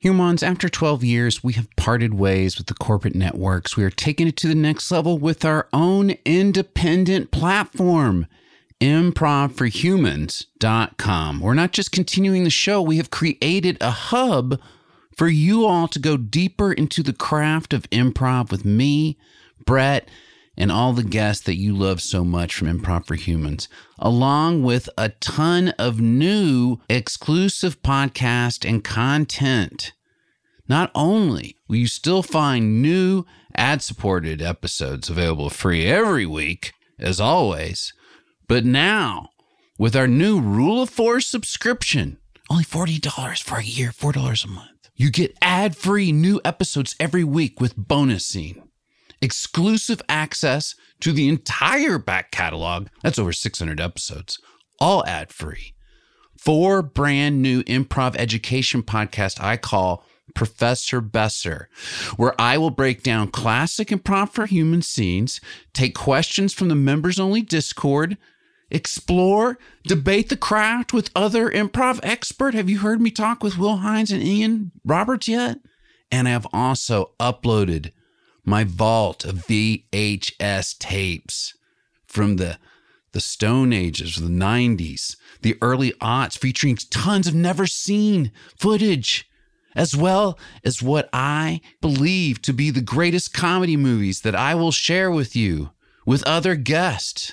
Humans, after 12 years, we have parted ways with the corporate networks. We are taking it to the next level with our own independent platform, improvforhumans.com. We're not just continuing the show, we have created a hub for you all to go deeper into the craft of improv with me, Brett, and all the guests that you love so much from Improv for Humans, along with a ton of new exclusive podcast and content. Not only will you still find new ad supported episodes available free every week, as always, but now with our new Rule of Four subscription, only $40 for a year, $4 a month. You get ad free new episodes every week with bonus scene exclusive access to the entire back catalog. That's over 600 episodes, all ad free. Four brand new improv education podcasts I call Professor Besser, where I will break down classic improv for human scenes, take questions from the members only Discord, explore, debate the craft with other improv expert. Have you heard me talk with Will Hines and Ian Roberts yet? And I have also uploaded my vault of VHS tapes from the the Stone Ages, the 90s, the early aughts, featuring tons of never seen footage, as well as what I believe to be the greatest comedy movies that I will share with you with other guests.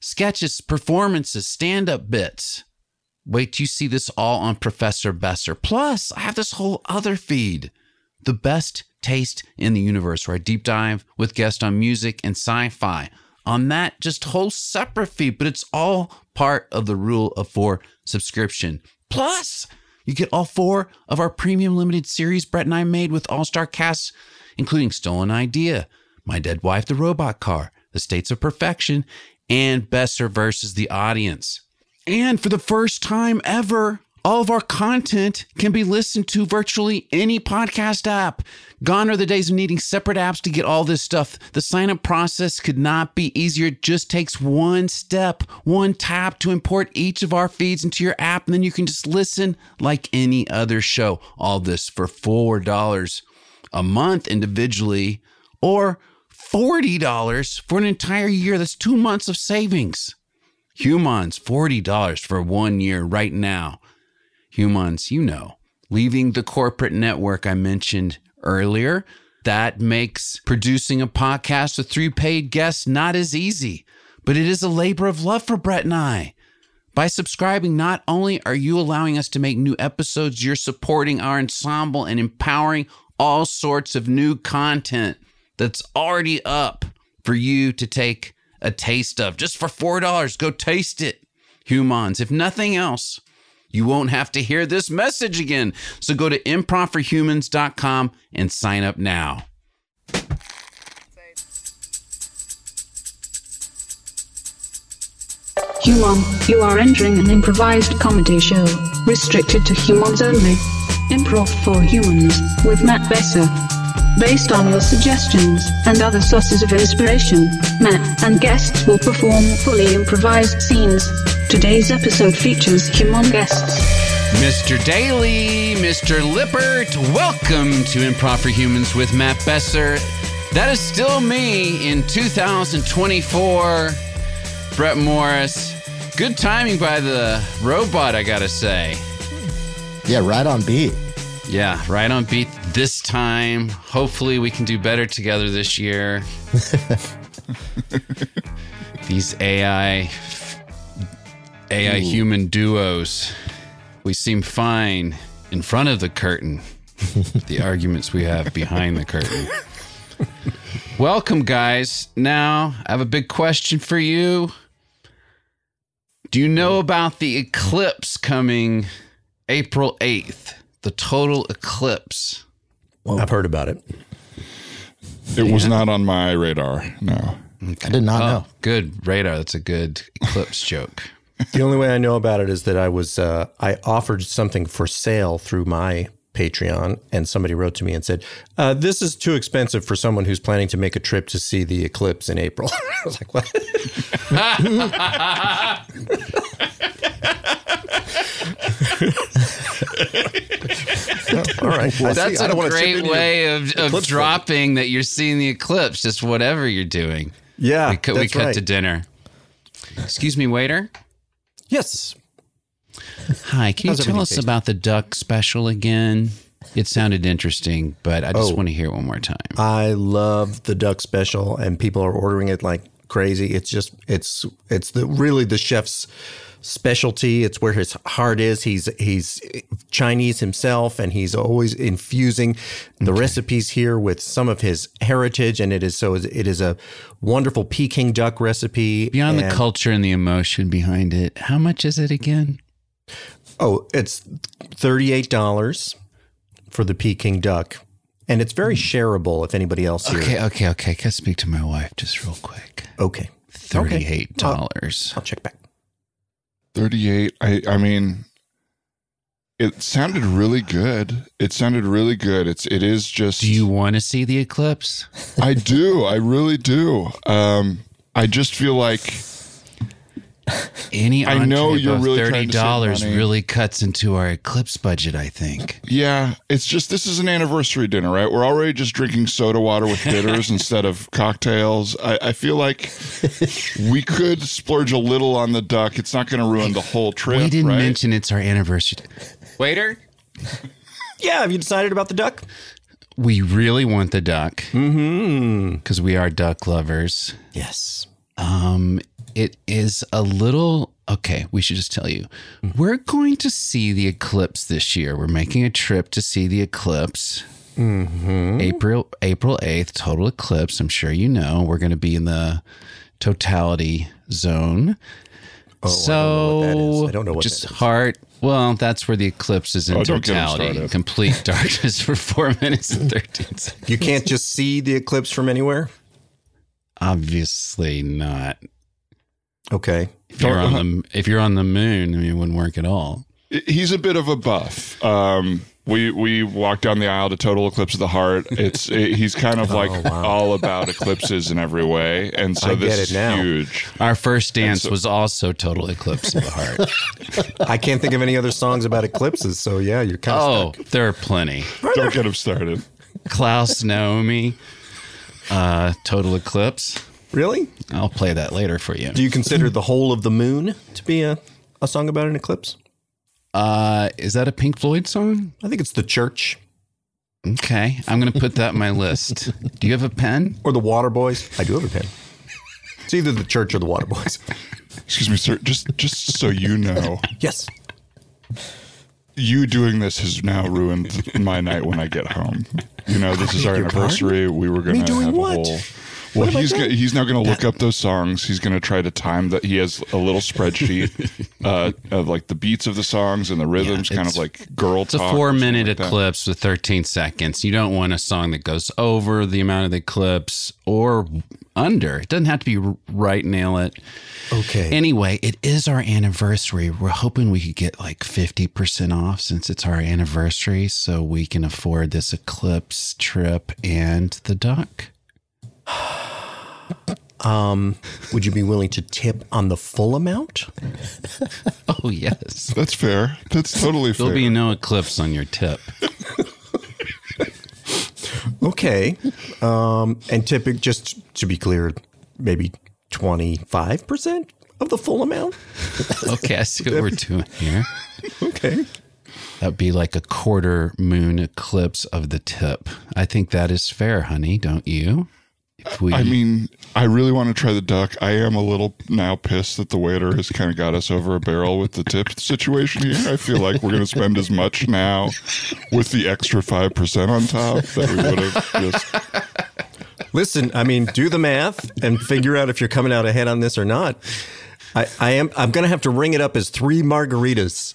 Sketches, performances, stand up bits. Wait you see this all on Professor Besser. Plus, I have this whole other feed the best taste in the universe, where I deep dive with guests on music and sci fi. On that, just whole separate feed, but it's all part of the rule of four subscription. Plus, you get all four of our premium limited series Brett and I made with all star casts, including Stolen Idea, My Dead Wife, The Robot Car, The States of Perfection, and Besser versus the Audience. And for the first time ever, all of our content can be listened to virtually any podcast app. Gone are the days of needing separate apps to get all this stuff. The sign up process could not be easier. It just takes one step, one tap to import each of our feeds into your app, and then you can just listen like any other show. All this for $4 a month individually or $40 for an entire year. That's two months of savings. Humans, $40 for one year right now humans, you know, leaving the corporate network I mentioned earlier. That makes producing a podcast with three paid guests not as easy, but it is a labor of love for Brett and I. By subscribing, not only are you allowing us to make new episodes, you're supporting our ensemble and empowering all sorts of new content that's already up for you to take a taste of just for $4. Go taste it, humans. If nothing else, you won't have to hear this message again. So go to improvforhumans.com and sign up now. Human, you are entering an improvised comedy show, restricted to humans only. Improv for Humans, with Matt Besser. Based on your suggestions and other sources of inspiration, Matt and guests will perform fully improvised scenes. Today's episode features human guests. Mr. Daly, Mr. Lippert, welcome to Improv for Humans with Matt Besser. That is still me in 2024. Brett Morris. Good timing by the robot, I gotta say. Yeah, right on beat. Yeah, right on beat this time. Hopefully, we can do better together this year. These AI AI Ooh. human duos. We seem fine in front of the curtain. the arguments we have behind the curtain. Welcome, guys. Now, I have a big question for you. Do you know about the eclipse coming April 8th? The total eclipse. I've heard about it. It was not on my radar. No. I did not Oh, know. good radar. That's a good Eclipse joke. The only way I know about it is that I was uh, I offered something for sale through my Patreon, and somebody wrote to me and said, uh, "This is too expensive for someone who's planning to make a trip to see the eclipse in April." I was like, "What?" All right, I That's see. I a don't wanna great into your- way of, of dropping that you're seeing the eclipse, just whatever you're doing. Yeah, we cut, we cut right. to dinner. Excuse me, waiter. Yes. Hi, can you tell us tasting? about the duck special again? It sounded interesting, but I just Oh. want to hear it one more time. I love the duck special, and people are ordering it like crazy. It's just it's it's the really the chef's specialty. It's where his heart is. He's he's Chinese himself, and he's always infusing the recipes here with some of his heritage. And it is so it is a wonderful Peking duck recipe. Beyond the culture and the emotion behind it, how much is it again? Oh, it's thirty eight dollars for the Peking duck. And it's very mm. shareable if anybody else here. Okay, okay, okay. Can I speak to my wife just real quick? Okay. Thirty-eight dollars. I'll check back. 38 i i mean it sounded really good. It sounded really good. It's it is just Do you want to see the eclipse? i do. I really do. Um i just feel like Any I know entree you're really thirty trying to save dollars really cuts into our eclipse budget. I think. yeah it's just this is an anniversary dinner right we're already just drinking soda water with bitters instead of cocktails I, I feel like we could splurge a little on the duck it's not going to ruin the whole trip we didn't right? mention it's our anniversary. Waiter, Yeah, have you decided about the duck? we really want the duck Mm-hmm. because we are duck lovers. Yes. Um, it is a little okay. We should just tell you, hmm. we're going to see the eclipse this year. We're making a trip to see the eclipse. Mm-hmm. April April eighth, total eclipse. I'm sure you know. We're going to be in the totality zone. Oh, so I don't know what just that is. heart. Well, that's where the eclipse is in Oh, don't get 'em totality, complete darkness for four minutes and thirteen seconds. You can't just see the eclipse from anywhere? Obviously not. Okay. If you're on the if you're on the moon, I mean, it wouldn't work at all. he's a bit of a buff. Um, we we walked down the aisle to Total Eclipse of the Heart. It's it, he's kind of like all about eclipses in every way, and so I this get is now. huge. Our first dance so- was also total eclipse of the heart. I can't think of any other songs about eclipses, so yeah, you're kind of oh, stuck. there are plenty. Don't get him started. Klaus Nomi, uh, total eclipse. Really? I'll play that later for you. Do you consider the whole of the moon to be a, a song about an eclipse? Uh, is that a Pink Floyd song? I think it's the church Okay, I'm gonna put that in my list. Do you have a pen? or the Waterboys. I do have a pen. It's either the church or the Waterboys. Excuse me, sir. Just just so you know, Yes. you doing this has now ruined my night when I get home. You know, this is our your anniversary. We were going to doing have what? a whole. Well, he's done? go, he's now going to look up those songs. He's going to try to time that. He has a little spreadsheet uh, of like the beats of the songs and the rhythms, kind it's- of like girl It's a talk or four something minute like that. eclipse with 13 seconds. You don't want a song that goes over the amount of the eclipse or under. It doesn't have to be r- right nail it. Okay. Anyway, it is our anniversary. We're hoping we could get like 50% off since it's our anniversary so we can afford this eclipse trip and the duck. um, would you be willing to tip on the full amount? Oh, yes. That's fair. That's totally fair. There'll be no eclipse on your tip. Okay. Um, and typic, just to be clear, maybe 25% of the full amount? Okay, I see what we're doing here. Okay. That'd be like a quarter moon eclipse of the tip. I think that is fair, honey, don't you? If we, I mean, I really want to try the duck. I am a little now pissed that the waiter has kind of got us over a barrel with the tip situation here. I feel like we're going to spend as much now with the extra 5% on top that we would have just. Listen, I mean, do the math and figure out if you're coming out ahead on this or not. I, I am. I'm going to have to ring it up as three margaritas.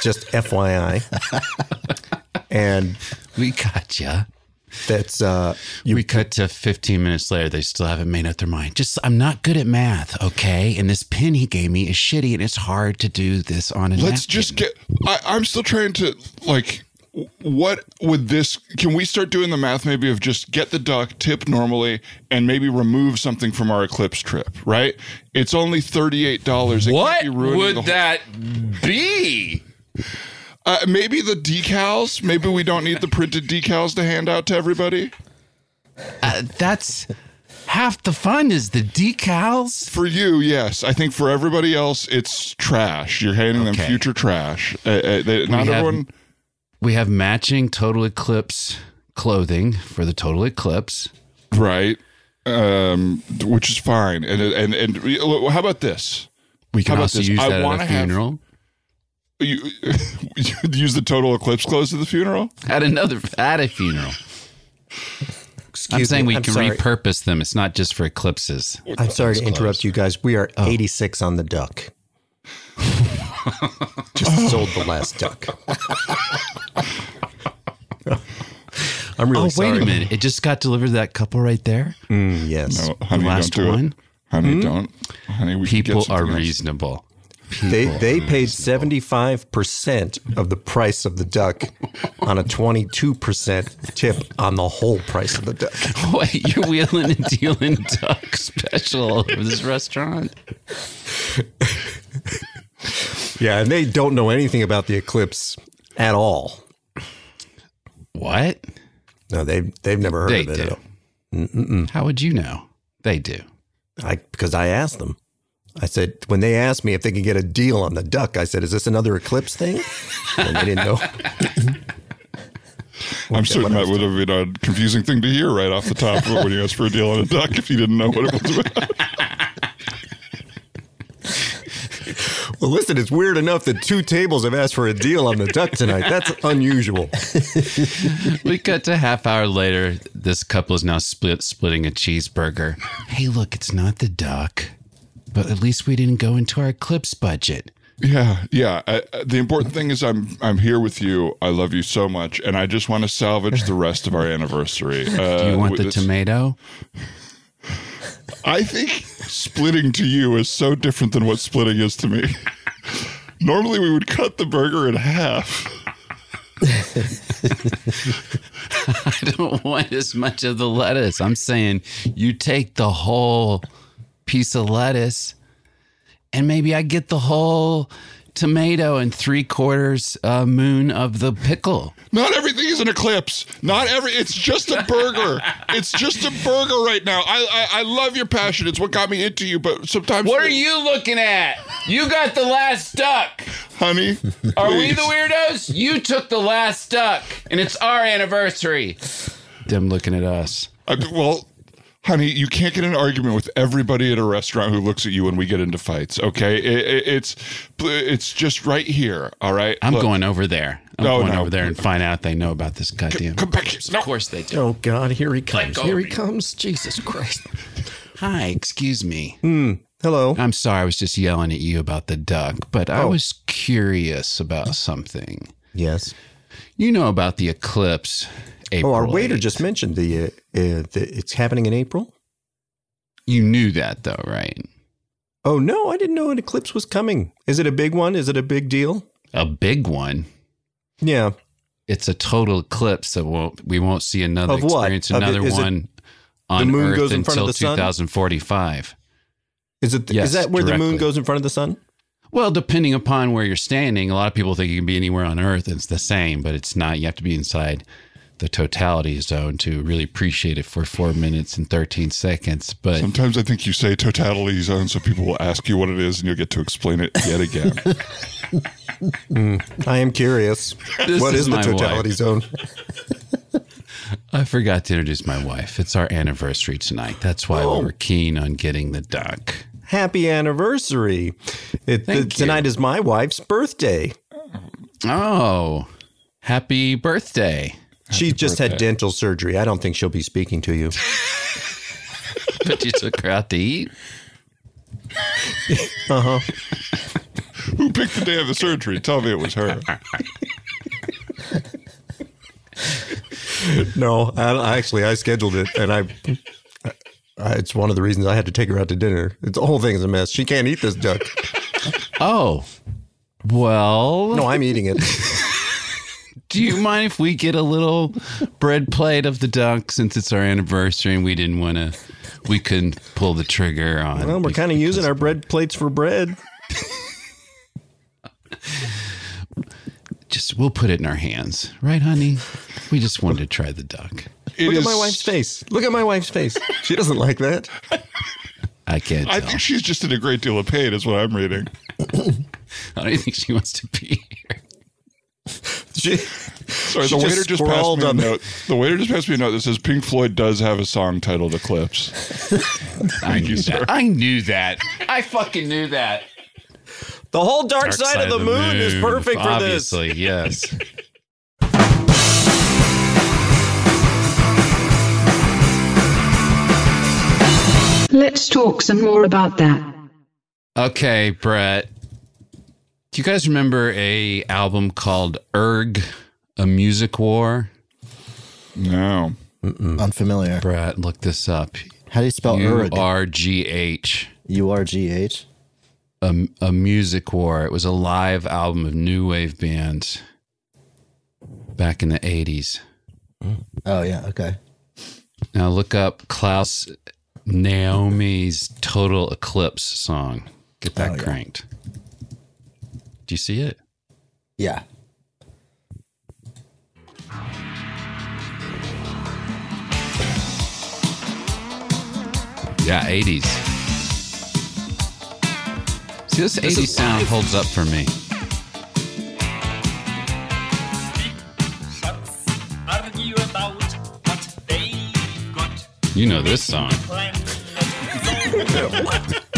Just FYI. And We got gotcha. That's uh, you we cut to 15 minutes later. They still haven't made up their mind. Just, I'm not good at math, okay? And this pin he gave me is shitty, and it's hard to do this on a Let's napkin. just get. I, I'm still trying to like. What would this? Can we start doing the math maybe of just get the duck, tip normally, and maybe remove something from our eclipse trip? Right? It's only thirty eight dollars. What would that be? Uh, maybe the decals. Maybe we don't need the printed decals to hand out to everybody. Uh, that's half the fun is the decals. For you, yes. I think for everybody else, it's trash. You're handing them future trash. Uh, uh, they, not have- everyone. We have matching total eclipse clothing for the total eclipse. Right. Um, which is fine. And and and how about this? We can also this? use I that at wanna a have- funeral. You, you use the total eclipse clothes at the funeral? At another at a funeral. excuse I'm saying me, we I'm can sorry. repurpose them. It's not just for eclipses. I'm sorry to interrupt you guys. We are Oh. 86 on the duck. Just sold the last duck. I'm really oh, sorry. wait a minute. It just got delivered to that couple right there. Mm, yes. No, honey, last don't do one? it. Honey, don't. Honey, we should get People are else. reasonable. They they paid 75% of the price of the duck on a 22% tip on the whole price of the duck. Wait, you're wheeling and dealing duck special over this restaurant? Yeah, and they don't know anything about the eclipse at all. What? No, they they've never heard They of it do. at all. How would you know? They do. I because I asked them. I said when they asked me if they could get a deal on the duck, I said, "Is this another eclipse thing?" And they didn't know. I'm certain that would have been a confusing thing to hear right off the top when you asked for a deal on a duck if you didn't know what it was about. Well, listen, it's weird enough that two tables have asked for a deal on the duck tonight. That's unusual. We cut to half hour later. This couple is now split splitting a cheeseburger. Hey, look, it's not the duck, but at least we didn't go into our eclipse budget. Yeah, yeah. I, I- the important thing is I'm I'm here with you. I love you so much, and I just want to salvage the rest of our anniversary. Uh, Do you want the it's- tomato? I think splitting to you is so different than what splitting is to me. Normally, we would cut the burger in half. I don't want as much of the lettuce. I'm saying you take the whole piece of lettuce, and maybe I get the whole tomato and three quarters uh, moon of the pickle. Not everything is an eclipse. Not every. It's just a burger. it's just a burger right now. I, I I love your passion. It's what got me into you. But sometimes, What are you looking at? You got the last duck. honey? Are we the weirdos? You took the last duck, and it's our anniversary. Them looking at us. I, well, honey, you can't get an argument with everybody at a restaurant who looks at you when we get into fights. Okay, It- it- it's it's just right here. All right, I'm Look, going over there. I'm No, going no. over there and find out they know about this goddamn. come back here. No. Of course they do. Oh God, here he comes! Here he over. comes! Jesus Christ! Hi, excuse me. Hmm. Hello. I'm sorry, I was just yelling at you about the duck, but I Oh. was curious about something. Yes. You know about the eclipse. April Oh, our waiter 8th. just mentioned the, uh, uh, the it's happening in April. You knew that though, right? Oh no, I didn't know an eclipse was coming. Is it a big one? Is it a big deal? A big one. Yeah. It's a total eclipse, so won't, we won't see another Of experience another it one on moon Earth goes in front of until the sun? 2045. Is it? Is Yes, that where the moon goes in front of the sun? Well, depending upon where you're standing, a lot of people think you can be anywhere on Earth. It's the same, but it's not. You have to be inside the totality zone to really appreciate it for four minutes and 13 seconds. But Sometimes I think you say totality zone so people will ask you what it is and you'll get to explain it yet again. I am curious. This what is is, the totality wife. zone? I forgot to introduce my wife. It's our anniversary tonight. That's why Oh. we were keen on getting the duck. Happy anniversary! It, Thank the- tonight is my wife's birthday. Oh, happy birthday. She just had dental surgery. I don't think she'll be speaking to you. But you took her out to eat? Uh huh. Who picked the day of the surgery? Tell me it was her. no, I, I actually I scheduled it, and I, I. It's one of the reasons I had to take her out to dinner. It's the whole thing is a mess. She can't eat this duck. Oh, well. No, I'm eating it. Do you mind if we get a little bread plate of the duck since it's our anniversary and we didn't want to? We couldn't pull the trigger on. Well, we're kind of using our bread plates for bread. Just we'll put it in our hands, right, honey? We just wanted to try the duck. It Look is- at my wife's face. Look at my wife's face. She doesn't like that. I can't I tell. think she's just in a great deal of pain, is what I'm reading. I don't think she wants to be here. She, Sorry, She the waiter just passed me a on the- note. The waiter just passed me a note that says Pink Floyd does have a song titled Eclipse. I knew you, sir. that. I knew that. I fucking knew that. the whole dark, side, of the, moon, is perfect for this. Obviously, yes. Let's talk some more about that. Okay, Brett. Do you guys remember a album called Urgh, a music war? No. Unfamiliar. Brett, look this up. How do you spell U Urg? R G H. U R G H. A, a music war. It was a live album of new wave bands back in the 80s. Oh yeah. Okay. Now look up Klaus Nomi's Total Eclipse song. Get that Oh, yeah. cranked. Do you see it? Yeah. Yeah, 80s. See, this 80s sound holds up for me. argue about what they got You know this song.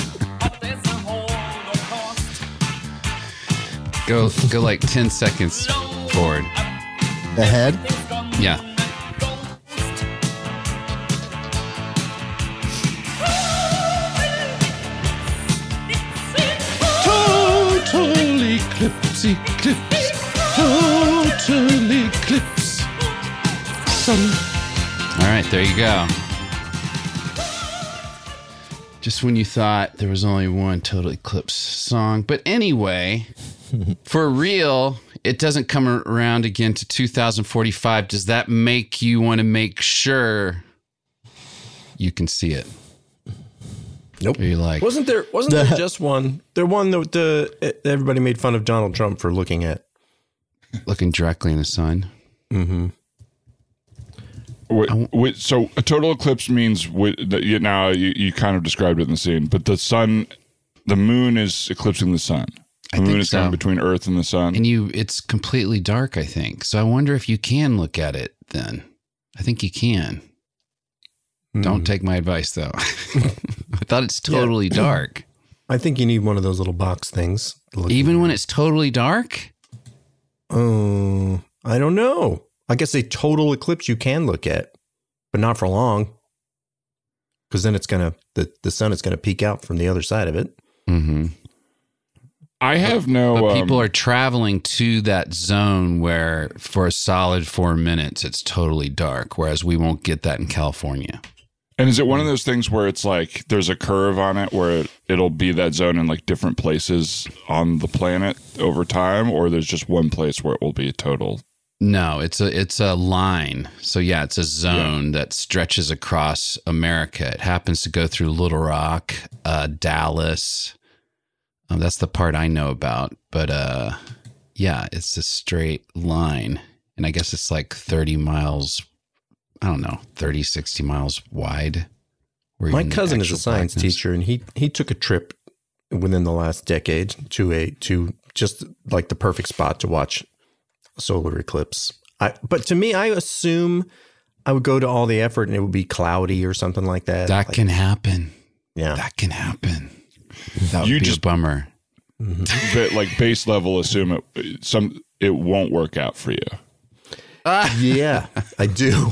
Go go like 10 seconds forward. The head. Yeah. Total eclipse, eclipse, total eclipse. Sun. All right, there you go. Just when you thought there was only one total eclipse song. But anyway, for real, it doesn't come around again to 2045. Does that make you want to make sure you can see it? Nope. Or you're like, Wasn't there? Wasn't there just one? There one that the everybody made fun of Donald Trump for looking at. looking directly in the sun? Mm-hmm. Wait, wait, so a total eclipse means wait, that you, now you, you kind of described it in the scene, but the sun, the moon is eclipsing the sun. The I moon think is coming so. between Earth and the sun. And you, it's completely dark, I think. So I wonder if you can look at it then. I think you can. Don't take my advice though. I thought it's totally dark. I think you need one of those little box things. Even when it's totally dark? Oh, I don't know. I guess a total eclipse you can look at, but not for long. Because then it's gonna the, the sun is gonna peek out from the other side of it. Mm-hmm. I have no. But um, people are traveling to that zone where for a solid four minutes it's totally dark, whereas we won't get that in California. And is it one of those things where it's like there's a curve on it where it, it'll be that zone in like different places on the planet over time, or there's just one place where it will be total? No, it's a it's a line. So yeah, it's a zone that stretches across America. It happens to go through Little Rock, uh, Dallas. Um, that's the part I know about. But uh, yeah, it's a straight line, and I guess it's like thirty miles. I don't know, 30, 60 miles wide. My cousin is a science blackness. teacher, and he he took a trip within the last decade to a to just like the perfect spot to watch a solar eclipse. I, but to me, I assume I would go to all the effort, and it would be cloudy or something like that. That Like, can happen. yeah. That can happen. That would You be just- a bummer. Mm-hmm. But like base level, assume it some it won't work out for you. yeah, I do.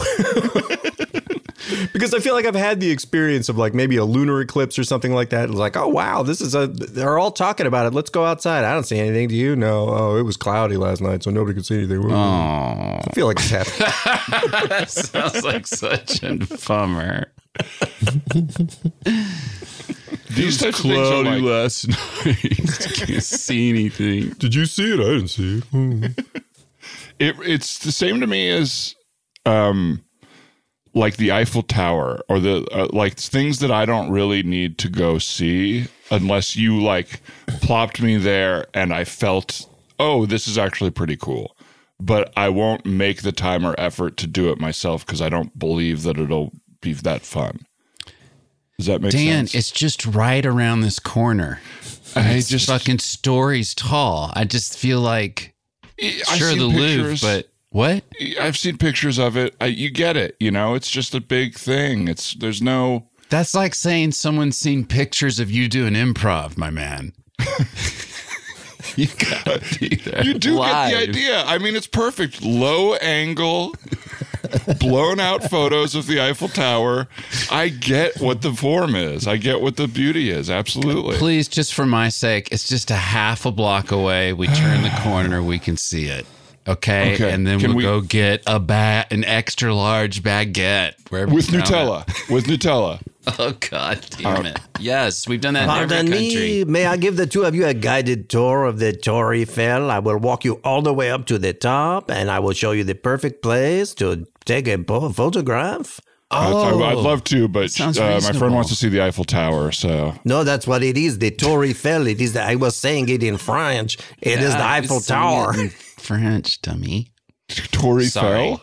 because I feel like I've had the experience of like maybe a lunar eclipse or something like that. It's like, oh wow, this is a. They're all talking about it. Let's go outside. I don't see anything. Do you? No. Oh, it was cloudy last night, so nobody could see anything. Oh, I feel like it's happening. that sounds like such a bummer. These types of things are like, last night. Can't see anything. Did you see it? I didn't see it. it, it's the same to me as um like the Eiffel Tower or the uh, like things that I don't really need to go see unless you like plopped me there and I felt oh this is actually pretty cool but I won't make the time or effort to do it myself because I don't believe that it'll be that fun. Does that make Dan, sense? it's just right around this corner. I It's just fucking stories tall. I just feel like I've sure the Louvre, but what? I've seen pictures of it. I, you get it. You know, it's just a big thing. It's there's no. That's like saying someone's seen pictures of you doing improv, my man. you there. You do live. get the idea. I mean, it's perfect. Low angle, blown out photos of the Eiffel Tower. I get what the form is. I get what the beauty is. Absolutely. Please, just for my sake, it's just a half a block away. We turn the corner, we can see it. Okay, Okay. and then Can we'll we- go get a ba- an extra large baguette With Nutella. With Nutella. It. Oh God, damn it! Yes, we've done that in Pardon every me, country. may I give the two of you a guided tour of the Tour Eiffel? I will walk you all the way up to the top, and I will show you the perfect place to take a po- photograph. I'd, I'd love to, but uh, my friend wants to see the Eiffel Tower. So No, that's what it is. The Tour Eiffel. It is. The, I was saying it in French. It is the Yeah, I Eiffel Tower. French, dummy. Tour Sorry. Eiffel.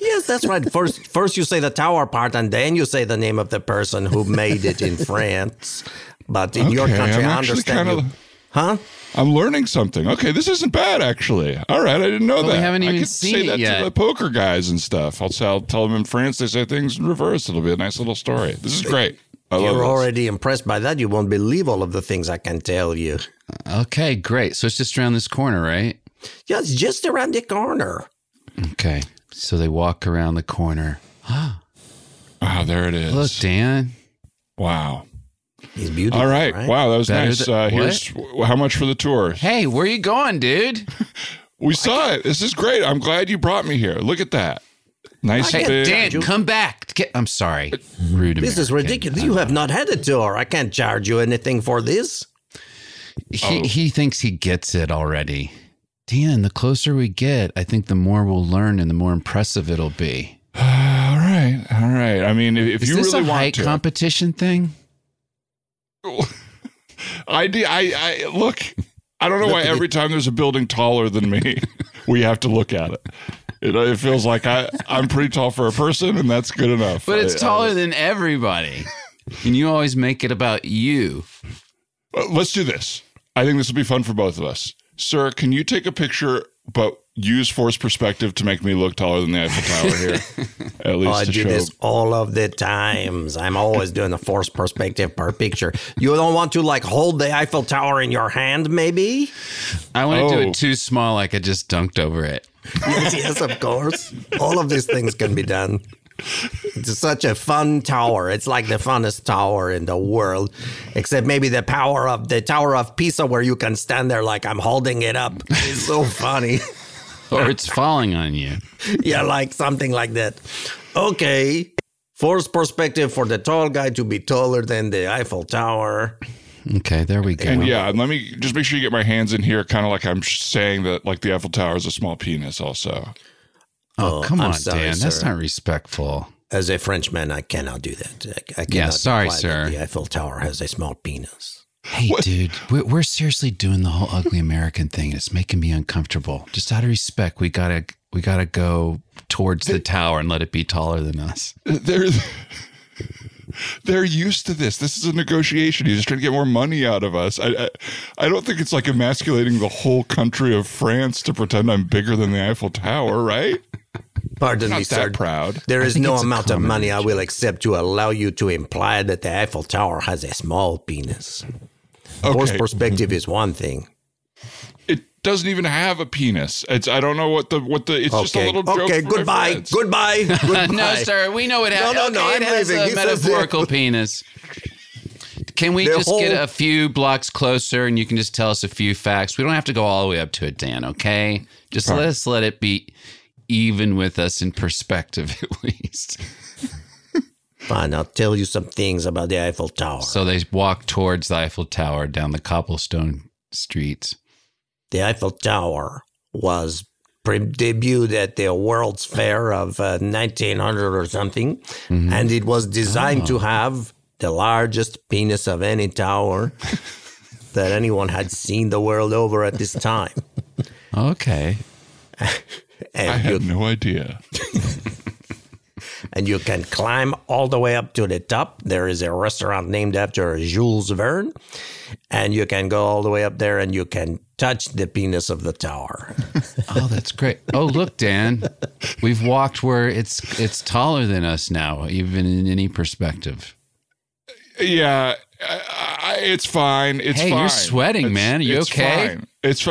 Yes, that's right. First, first you say the tower part, and then you say the name of the person who made it in France. But in your country, I'm I understand. kinda- You, huh? I'm learning something. Okay, this isn't bad actually. All right, I didn't know But we that. haven't I even could seen say it that yet. to the poker guys and stuff. I'll, I'll tell them in France they say things in reverse. It'll be a nice little story. This is great. I love You're this. already impressed by that. You won't believe all of the things I can tell you. Okay, great. So it's just around this corner, right? Yeah, it's just around the corner. Okay. So they walk around the corner. Ah, there it is. Look, Dan. Wow. He's beautiful. All right. Wow, that was Better nice. than- uh, what? here's how much for the tour. Hey, where are you going, dude? We saw it. This is great. I'm glad you brought me here. Look at that. Nice I big. Dan, come back. Get, I'm sorry. Rude This is ridiculous. You have not had a tour. I can't charge you anything for this. He, he thinks he gets it already. Dan, the closer we get, I think the more we'll learn and the more impressive it'll be. all right. All right. I mean, if, if Is you this really a want height to, competition thing? I, I, I look. I don't know why every time there's a building taller than me, we have to look at it. It, it feels like I, I'm pretty tall for a person, and that's good enough. But it's I- taller I- than everybody. And you always make it about you. Uh, let's do this. I think this will be fun for both of us. Sir, can you take a picture, but use force perspective to make me look taller than the Eiffel Tower here? At least Oh, I to do show. this all of the times. I'm always doing the force perspective per picture. You don't want to like hold the Eiffel Tower in your hand, maybe? I want to do Oh. it too small, like I just dunked over it. yes, yes, of course. All of these things can be done. It's such a fun tower. It's like the funnest tower in the world, except maybe the power of the Tower of Pisa, where you can stand there like I'm holding it up. It's so funny. Or it's falling on you. yeah, like something like that. Okay. Forced perspective for the tall guy to be taller than the Eiffel Tower. Okay, there we go. And yeah, and let me just make sure you get my hands in here, kind of like I'm saying that, like the Eiffel Tower is a small penis, also. Oh, oh, come I'm on, sorry, Dan. That's not respectful. As a Frenchman, I cannot do that. I, I cannot Yeah, sorry, imply that sir. The Eiffel Tower has a small penis. Hey, dude, we're, we're seriously doing the whole ugly American thing. It's making me uncomfortable. Just out of respect, we gotta we gotta go towards the tower and let it be taller than us. They're they're used to this. This is a negotiation. He's just trying to get more money out of us. I, I I don't think it's like emasculating the whole country of France to pretend I'm bigger than the Eiffel Tower, right? Pardon Not me, that sir. proud. There is no amount of money I will accept to allow you to imply that the Eiffel Tower has a small penis. Forced Okay. perspective is one thing. It doesn't even have a penis. It's I don't know what the what the. It's just a Okay. little joke. Okay. for Goodbye. friends. Goodbye. Goodbye. no, sir. We know it has. No, no, no, okay, I'm it has leaving. a He metaphorical penis. Can we The just whole- get a few blocks closer and you can just tell us a few facts? We don't have to go all the way up to it, Dan, okay? Just let us let it be even with us in perspective at least. Fine. I'll tell you some things about the Eiffel Tower. So they walk towards the Eiffel Tower down the cobblestone streets. the Eiffel Tower was pre- debuted at the World's Fair of uh, 1900 or something, Mm-hmm. and it was designed Oh. to have the largest penis of any tower that anyone had seen the world over at this time. Okay. I And you, had no idea. and you can climb all the way up to the top. There is a restaurant named after Jules Verne, and you can go all the way up there and you can touch the penis of the tower. Oh, that's great. Oh, look, Dan. We've walked where it's it's taller than us now, even in any perspective. Yeah, I, I, it's fine. It's Hey, fine. you're sweating, It's- man. Are you it's okay? Fine. It's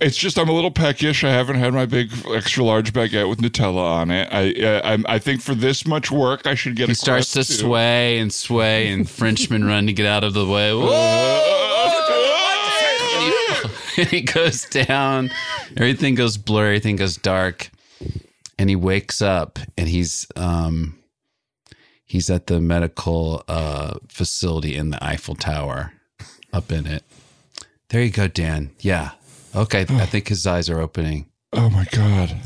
It's just I'm a little peckish. I haven't had my big extra large baguette with Nutella on it. I I'm, I think for this much work, I should get. He starts to too. sway and sway, and Frenchmen run to get out of the way. And he goes down. Everything goes blurry. Everything goes dark. And he wakes up, and he's um, he's at the medical uh, facility in the Eiffel Tower, up in it. There you go, Dan. Yeah. Okay. I oh. think his eyes are opening. Oh my god.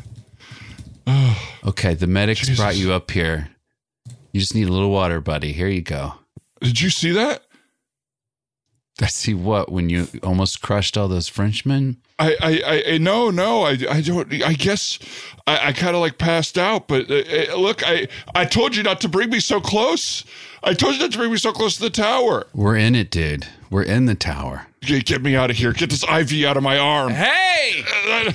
Oh. Okay. The medics Jesus. brought you up here. You just need a little water, buddy. Here you go. Did you see that? I see what when you almost crushed all those Frenchmen. I, I, I, no, no, I, I don't. I guess I, I kind of like passed out. But uh, uh, look, I, I told you not to bring me so close. I told you not to bring me so close to the tower. We're in it, dude. We're in the tower. Get, get me out of here. Get this IV out of my arm. Hey!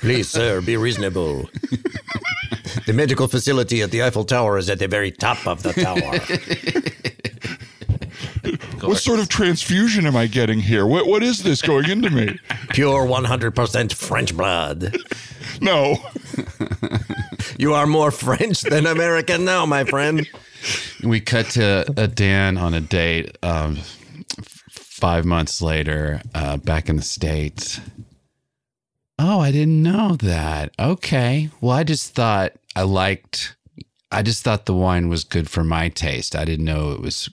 Please, sir, be reasonable. the medical facility at the Eiffel Tower is at the very top of the tower. What sort of transfusion am I getting here? What, what is this going into me? Pure 100% French blood. No. You are more French than American now, my friend. We cut to a Dan on a date um, five months later, uh, back in the States. Oh, I didn't know that. Okay. Well, I just thought I liked, I just thought the wine was good for my taste. I didn't know it was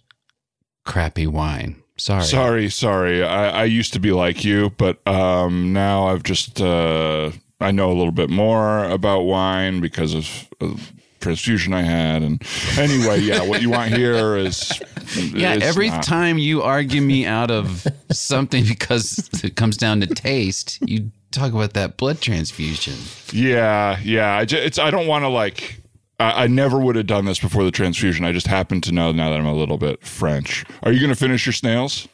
crappy wine. Sorry. Sorry, sorry. I, I used to be like you, but um, now I've just uh, I know a little bit more about wine because of, of transfusion I had. And anyway, yeah, what you want here is Yeah, is every not- time you argue me out of something because it comes down to taste, you talk about that blood transfusion. Yeah, yeah. I just, it's I don't want to like. I, I never would have done this before the transfusion. I just happen to know now that I'm a little bit French. Are you going to finish your snails?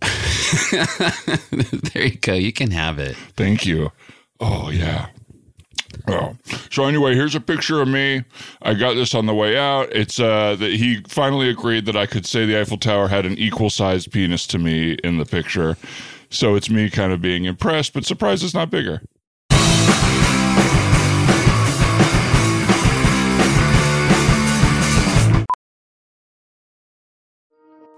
there you go. You can have it. Thank you. Oh yeah. Oh. So anyway, here's a picture of me. I got this on the way out. It's uh that he finally agreed that I could say the Eiffel Tower had an equal sized penis to me in the picture. So it's me kind of being impressed, but surprised it's not bigger.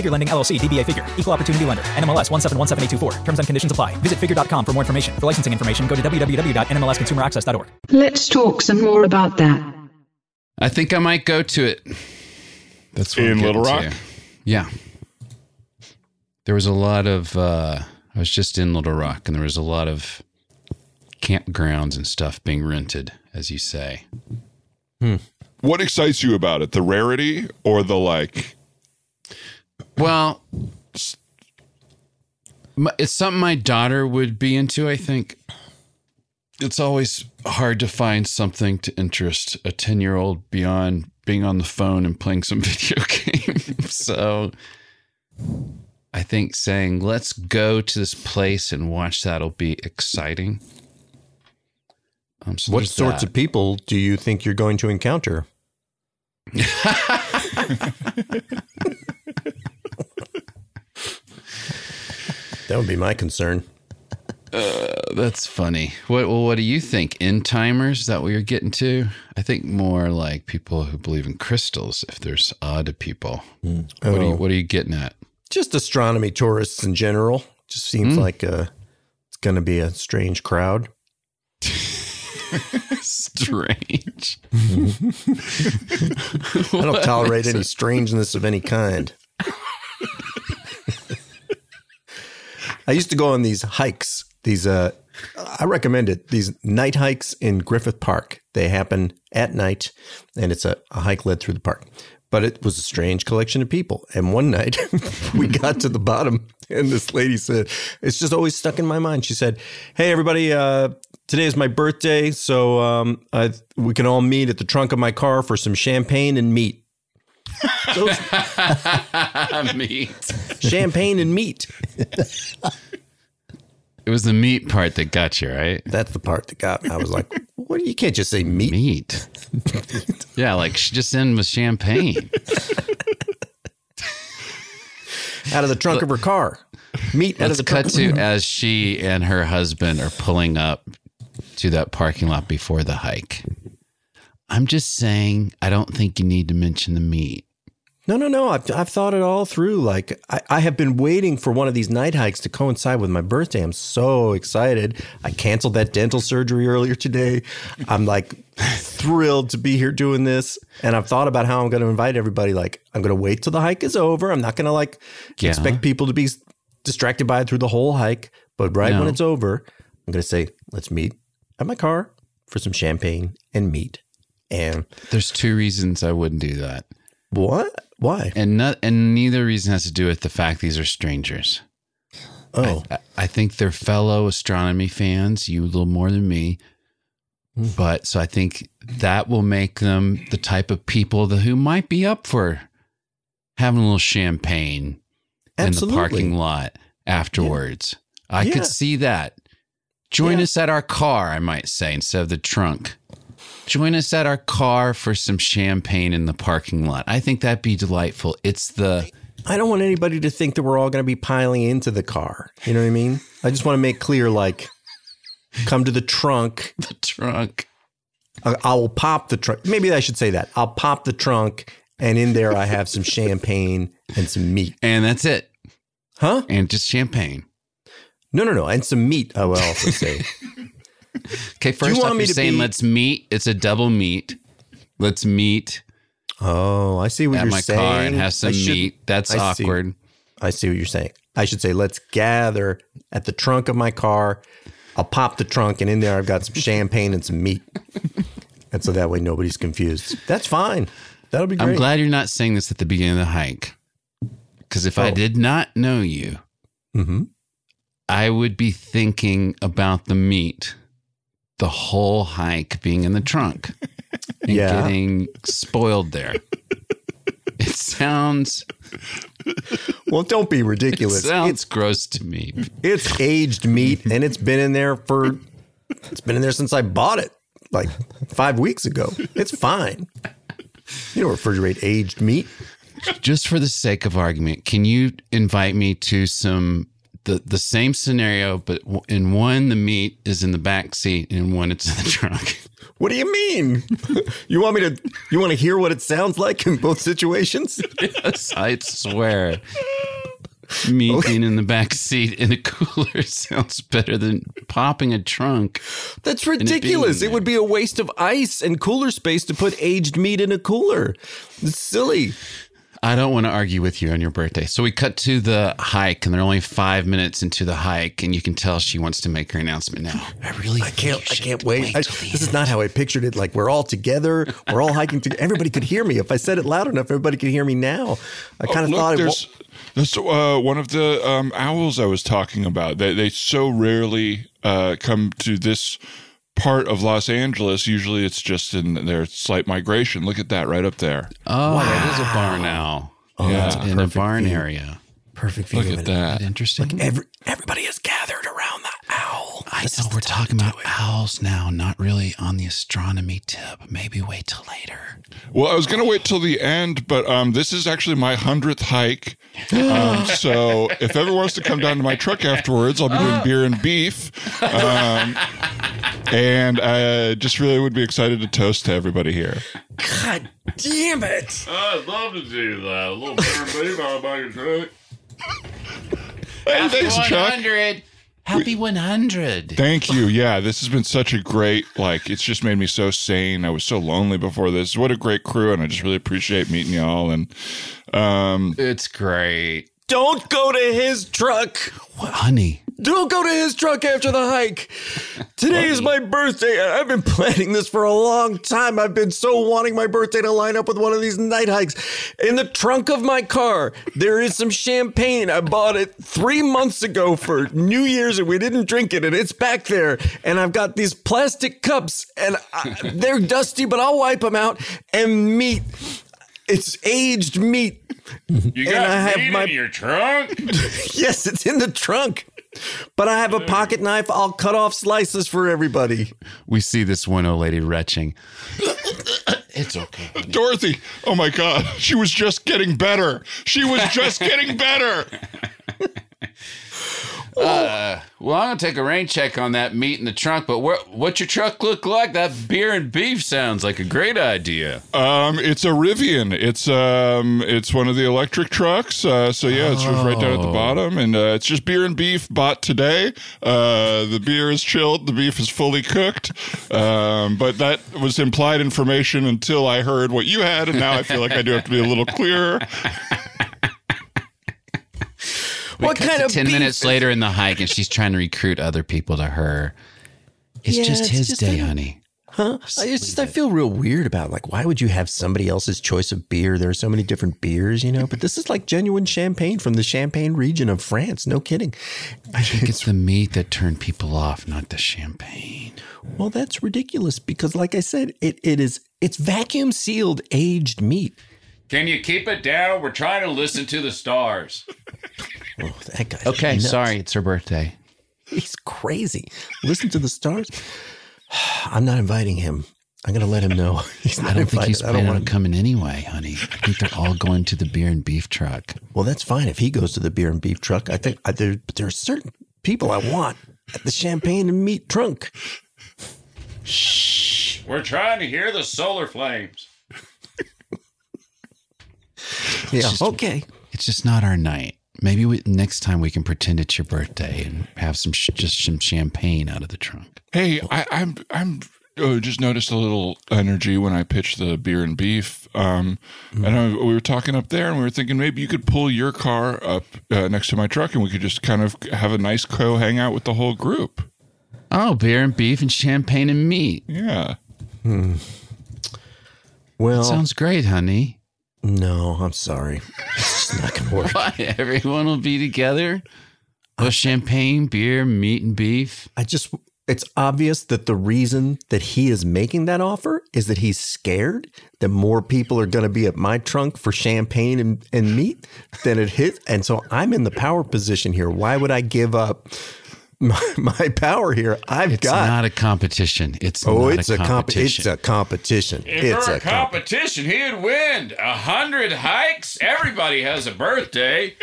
Figure Lending LLC, DBA Figure, Equal Opportunity Lender, NMLS 1717824. Terms and conditions apply. Visit figure.com for more information. For licensing information, go to www.nmlsconsumeraccess.org. Let's talk some more about that. I think I might go to it. That's what In Little Rock? to. Yeah. There was a lot of. uh I was just in Little Rock, and there was a lot of campgrounds and stuff being rented, as you say. What excites you about it? The rarity or the like? Well, it's something my daughter would be into, I think. It's always hard to find something to interest a 10 year old beyond being on the phone and playing some video game. so I think saying, let's go to this place and watch that'll be exciting. Um, so What sorts that. of people do you think you're going to encounter? that would be my concern. Uh, that's funny. What well, what do you think? End timers? Is that what you're getting to? I think more like people who believe in crystals. If there's odd people, what are you Oh. what are you getting at? Just astronomy tourists in general. Just seems Hmm. like uh, it's going to be a strange crowd. Strange. I don't tolerate any strangeness of any kind. I used to go on these hikes. These uh I recommend it. These night hikes in Griffith Park. They happen at night and it's a, a hike led through the park. But it was a strange collection of people. And one night we got to the bottom and this lady said, it's just always stuck in my mind. She said, Hey everybody, uh today is my birthday, so um I, we can all meet at the trunk of my car for some champagne and meat. Those- meat. champagne and meat. It was the meat part that got you, right? That's the part that got me. I was like, "What? You can't just say meat." Meat. yeah, like she just in with champagne. Out of the trunk of her car, meat out of the trunk. cut to as she and her husband are pulling up to that parking lot before the hike. I'm just saying, I don't think you need to mention the meat. No, no, no. I've, I've thought it all through. Like, I, I have been waiting for one of these night hikes to coincide with my birthday. I'm so excited. I canceled that dental surgery earlier today. I'm like thrilled to be here doing this. And I've thought about how I'm going to invite everybody. Like, I'm going to wait till the hike is over. I'm not going to like Yeah. expect people to be distracted by it through the whole hike. But right when it's over, I'm going to say, let's meet at my car for some champagne and meat. And There's two reasons I wouldn't do that. what? Why? And not and neither reason has to do with the fact these are strangers. Oh, I, I think they're fellow astronomy fans, you a little more than me. Hmm. But so I think that will make them the type of people that who might be up for having a little champagne in the parking lot afterwards. I Yeah. could see that. Join Yeah. us at our car, I might say, instead of the trunk. Join us at our car for some champagne in the parking lot. I think that'd be delightful. It's the I don't want anybody to think that we're all going to be piling into the car. You know what I mean? I just want to make clear like, come to the trunk. the trunk. I, I will pop the trunk. Maybe I should say that. I'll pop the trunk, and in there I have some champagne and some meat. And that's it. Huh? And just champagne. No, no, no. And some meat, I will also say. Okay, first off, you're saying be- let's meet. It's a double meet. Let's meet Oh, I see what at you're my saying. car and have some should- meat. That's I see. awkward. I see what you're saying. I should say, let's gather at the trunk of my car. I'll pop the trunk, and in there I've got some champagne and some meat. And so that way nobody's confused. That's fine. That'll be great. I'm glad you're not saying this at the beginning of the hike. Because if I Oh. did not know you, hmm I would be thinking about the meat, the whole hike being in the trunk and Yeah. getting spoiled there. It sounds, Well, don't be it ridiculous. sounds It's gross to me. it's aged meat, and it's been in there for it's been in there since I bought it, like five weeks ago. It's fine. You don't refrigerate aged meat. just for the sake of argument, can you invite me to some the the same scenario, but in one the meat is in the back seat, and in one it's in the trunk. What do you mean? You want me to? You want to hear what it sounds like in both situations? yes, I swear. Me being in the back seat in a cooler sounds better than popping a trunk. That's and it ridiculous. It, would be a waste of ice and cooler space to put aged meat in a cooler. It's silly. I don't want to argue with you on your birthday. So we cut to the hike, and they're only five minutes into the hike, and you can tell she wants to make her announcement now. I really, I can't. I can't wait. I- this is not how I pictured it. Like we're all together. We're all hiking together. Everybody could hear me if I said it loud enough. Everybody could hear me now. I kind of Oh, Look, thought it. there's, that's uh, one of the um, owls I was talking about. They they so rarely uh, come to this part of Los Angeles. Usually, it's just in their slight migration. Look at that right up there. Oh, that is a barn oh, now. Oh, yeah, that's a in a barn view. area. Perfect view. Look of at it. that. Interesting. Every, everybody is gathered around the owl. I know we're talking about owls now, not really on the astronomy tip. Maybe wait till later. Well, I was going to wait till the end, but um, this is actually my hundredth hike. Um, so if everyone wants to come down to my truck afterwards, I'll be doing beer and beef. Um, and I just really would be excited to toast to everybody here. God damn it! I'd love to do that. A little beer and beef on my truck. Hey, Happy thanks, Chuck. 100. Happy 100. Thank you. Yeah, this has been such a great like. It's just made me so sane. I was so lonely before this. What a great crew, and I just really appreciate meeting y'all. And um, It's great. Don't go to his truck. What, honey? Don't go to his truck after the hike. Today is my birthday. I've been planning this for a long time. I've been so wanting my birthday to line up with one of these night hikes. In the trunk of my car, there is some champagne. I bought it three months ago for New Year's and we didn't drink it, and it's back there. And I've got these plastic cups, and I, they're dusty, but I'll wipe them out. And meat. It's aged meat. you And I have my- in your trunk. Yes, it's in the trunk. But I have a pocket knife. I'll cut off slices for everybody. We see this one old lady retching. it's okay. Dorothy, oh my God, she was just getting better. She was just getting better. Uh, well, I'm gonna take a rain check on that meat in the trunk. But what what's your truck look like? That beer and beef sounds like a great idea. Um, it's a Rivian. It's um, it's one of the electric trucks. Uh, so yeah, it's right down at the Oh. bottom, and uh, it's just beer and beef bought today. Uh, the beer is chilled, the beef is fully cooked. Um, but that was implied information until I heard what you had, and now I feel like I do have to be a little clearer. We What kind of ten minutes later in the hike, and she's trying to recruit other people to her. It's Yeah, just it's his just day, a- honey. Huh? I it's just I feel real weird about like why would you have somebody else's choice of beer? There are so many different beers, you know. But this is like genuine champagne from the Champagne region of France. No kidding. I think it's the meat that turned people off, not the champagne. Well, that's ridiculous because, like I said, it, it is it's vacuum sealed aged meat. Can you keep it down? We're trying to listen to the stars. Oh, that guy. Okay, sorry, it's her birthday. He's crazy. Listen to the stars. I'm not inviting him. I'm going to let him know. He's not I don't think he's planning on coming anyway, honey. I think they're all going to the beer and beef truck. Well, that's fine if he goes to the beer and beef truck. I think I, there, but there are certain people I want at the champagne and meat trunk. Shh. We're trying to hear the solar flames. Yeah. just- okay. It's just not our night. Maybe we, next time we can pretend it's your birthday and have some sh- just some champagne out of the trunk. Hey, I, I'm I'm oh, just noticed a little energy when I pitched the beer and beef. Um, And I, we were talking up there, and we were thinking maybe you could pull your car up uh, next to my truck, and we could just kind of have a nice co hangout with the whole group. Oh, beer and beef and champagne and meat. Yeah. Well, Sounds great, honey. No, I'm sorry. It's not going to work. Why? Everyone will be together. Well, champagne, beer, meat, and beef. I just, it's obvious that the reason that he is making that offer is that he's scared that more people are going to be at my trunk for champagne and, and meat than at his. And so I'm in the power position here. Why would I give up my, my power here? I've It's got. It's not a competition. It's oh, not it's a a, comp- competition. It's a competition. If it's we're a a comp- competition, he'd win. A hundred hikes. Everybody has a birthday.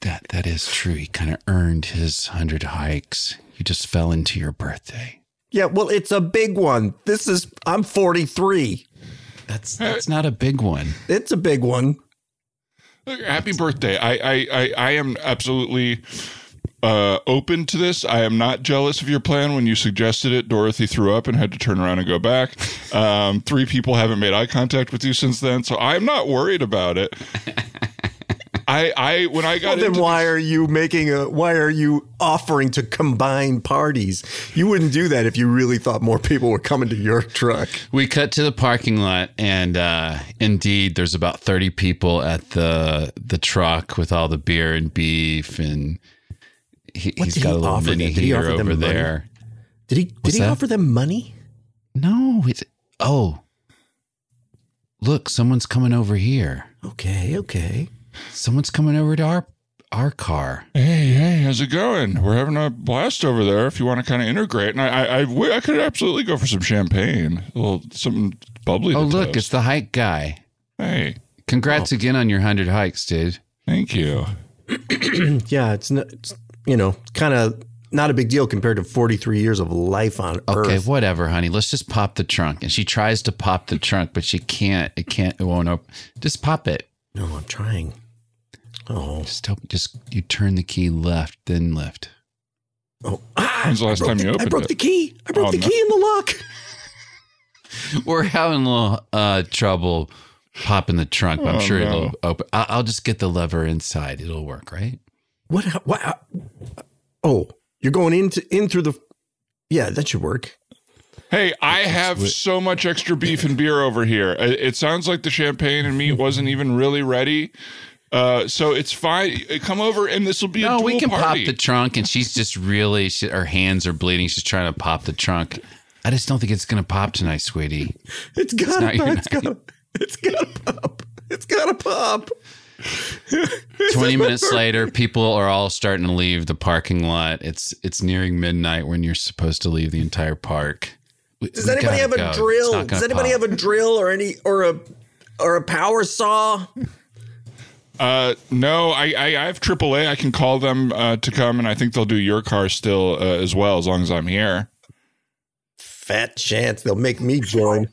That that is true. He kind of earned his hundred hikes. You just fell into your birthday. Yeah, well, it's a big one. This is, I'm 43. That's that's not a big one. It's a big one. Happy birthday. I, I, I, I am absolutely uh, open to this. I am not jealous of your plan. When you suggested it, Dorothy threw up and had to turn around and go back. Um, three people haven't made eye contact with you since then, so I'm not worried about it. I, I when I Well, got then into why are you making a? Why are you offering to combine parties? You wouldn't do that if you really thought more people were coming to your truck. We cut to the parking lot, and uh, indeed, there's about 30 people at the the truck with all the beer and beef, and he, What he's did got he a little offer mini them? Did he heater over money? there. Did he? Did What's he that? offer them money? No, it's oh, look, someone's coming over here. Okay, okay. Someone's coming over to our our car. Hey, hey, how's it going? We're having a blast over there. If you want to kind of integrate, and I I I could absolutely go for some champagne, a little something bubbly. Oh, to look, toast. it's the hike guy. Hey, Congrats oh. again on your hundred hikes, dude. thank you. yeah, it's, not, it's you know kind of not a big deal compared to 43 years of life on Okay, Earth. Okay, whatever, honey. Let's just pop the trunk. And she tries to pop the trunk, but she can't. It can't. It won't open. Just pop it. No, I'm trying. Oh, Just help. Just you turn the key left, then left. oh! Ah, When's the last I broke time you opened it? I broke it? the key. I broke Oh, the no. key in the lock. We're having a little uh, trouble popping the trunk, but I'm Oh, sure no. it'll open. I'll, I'll just get the lever inside. It'll work, right? What? What? Oh, you're going into in through the. Yeah, that should work. Hey, I have so much extra beef and beer over here. Uh, It it sounds like the champagne and meat wasn't even really ready. Uh, so it's fine. Come over and this will be a No, we can party. pop the trunk, and she's just really. She, her hands are bleeding. She's trying to pop the trunk. I just don't think it's going to pop tonight, sweetie. It's gotta. your It's got to. It's got to pop. It's got to pop. 20 minutes later, people are all starting to leave the parking lot. It's it's nearing midnight when you're supposed to leave the entire park. We- Does we anybody have a go. It's drill? Does anybody pop. have a drill or any or a or a power saw? Uh, no, I, I, I have AAA. I can call them uh, to come, and I think they'll do your car still uh, as well as long as I'm here. Fat chance they'll make me join.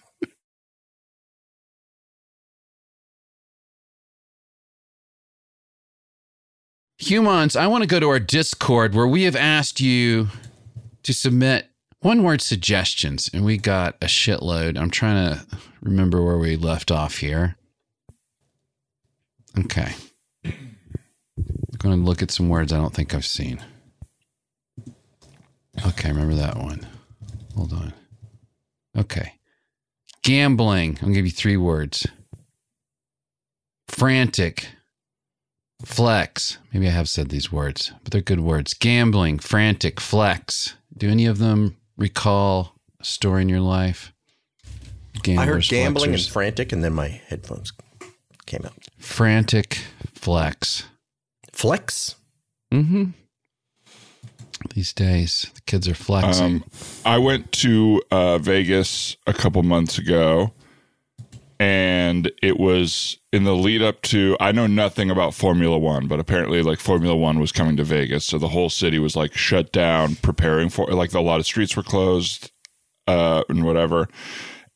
Humans, I want to go to our Discord where we have asked you to submit one word suggestions, and we got a shitload. I'm trying to remember where we left off here. Okay. I'm going to look at some words I don't think I've seen. Okay, remember that one. Hold on. Okay. Gambling. To give you three words frantic, flex. Maybe I have said these words, but they're good words. Gambling, frantic, flex. Do any of them recall a story in your life? I heard Gamblers, gambling and frantic, and then my headphones came out. frantic, flex. Flex. Mm-hmm. These days, the kids are flexing. Um, I went to uh, Vegas a couple months ago, and it was in the lead up to. I know nothing about Formula One, but apparently, like Formula One was coming to Vegas, so the whole city was like shut down, preparing for. Like a lot of streets were closed, uh, and whatever,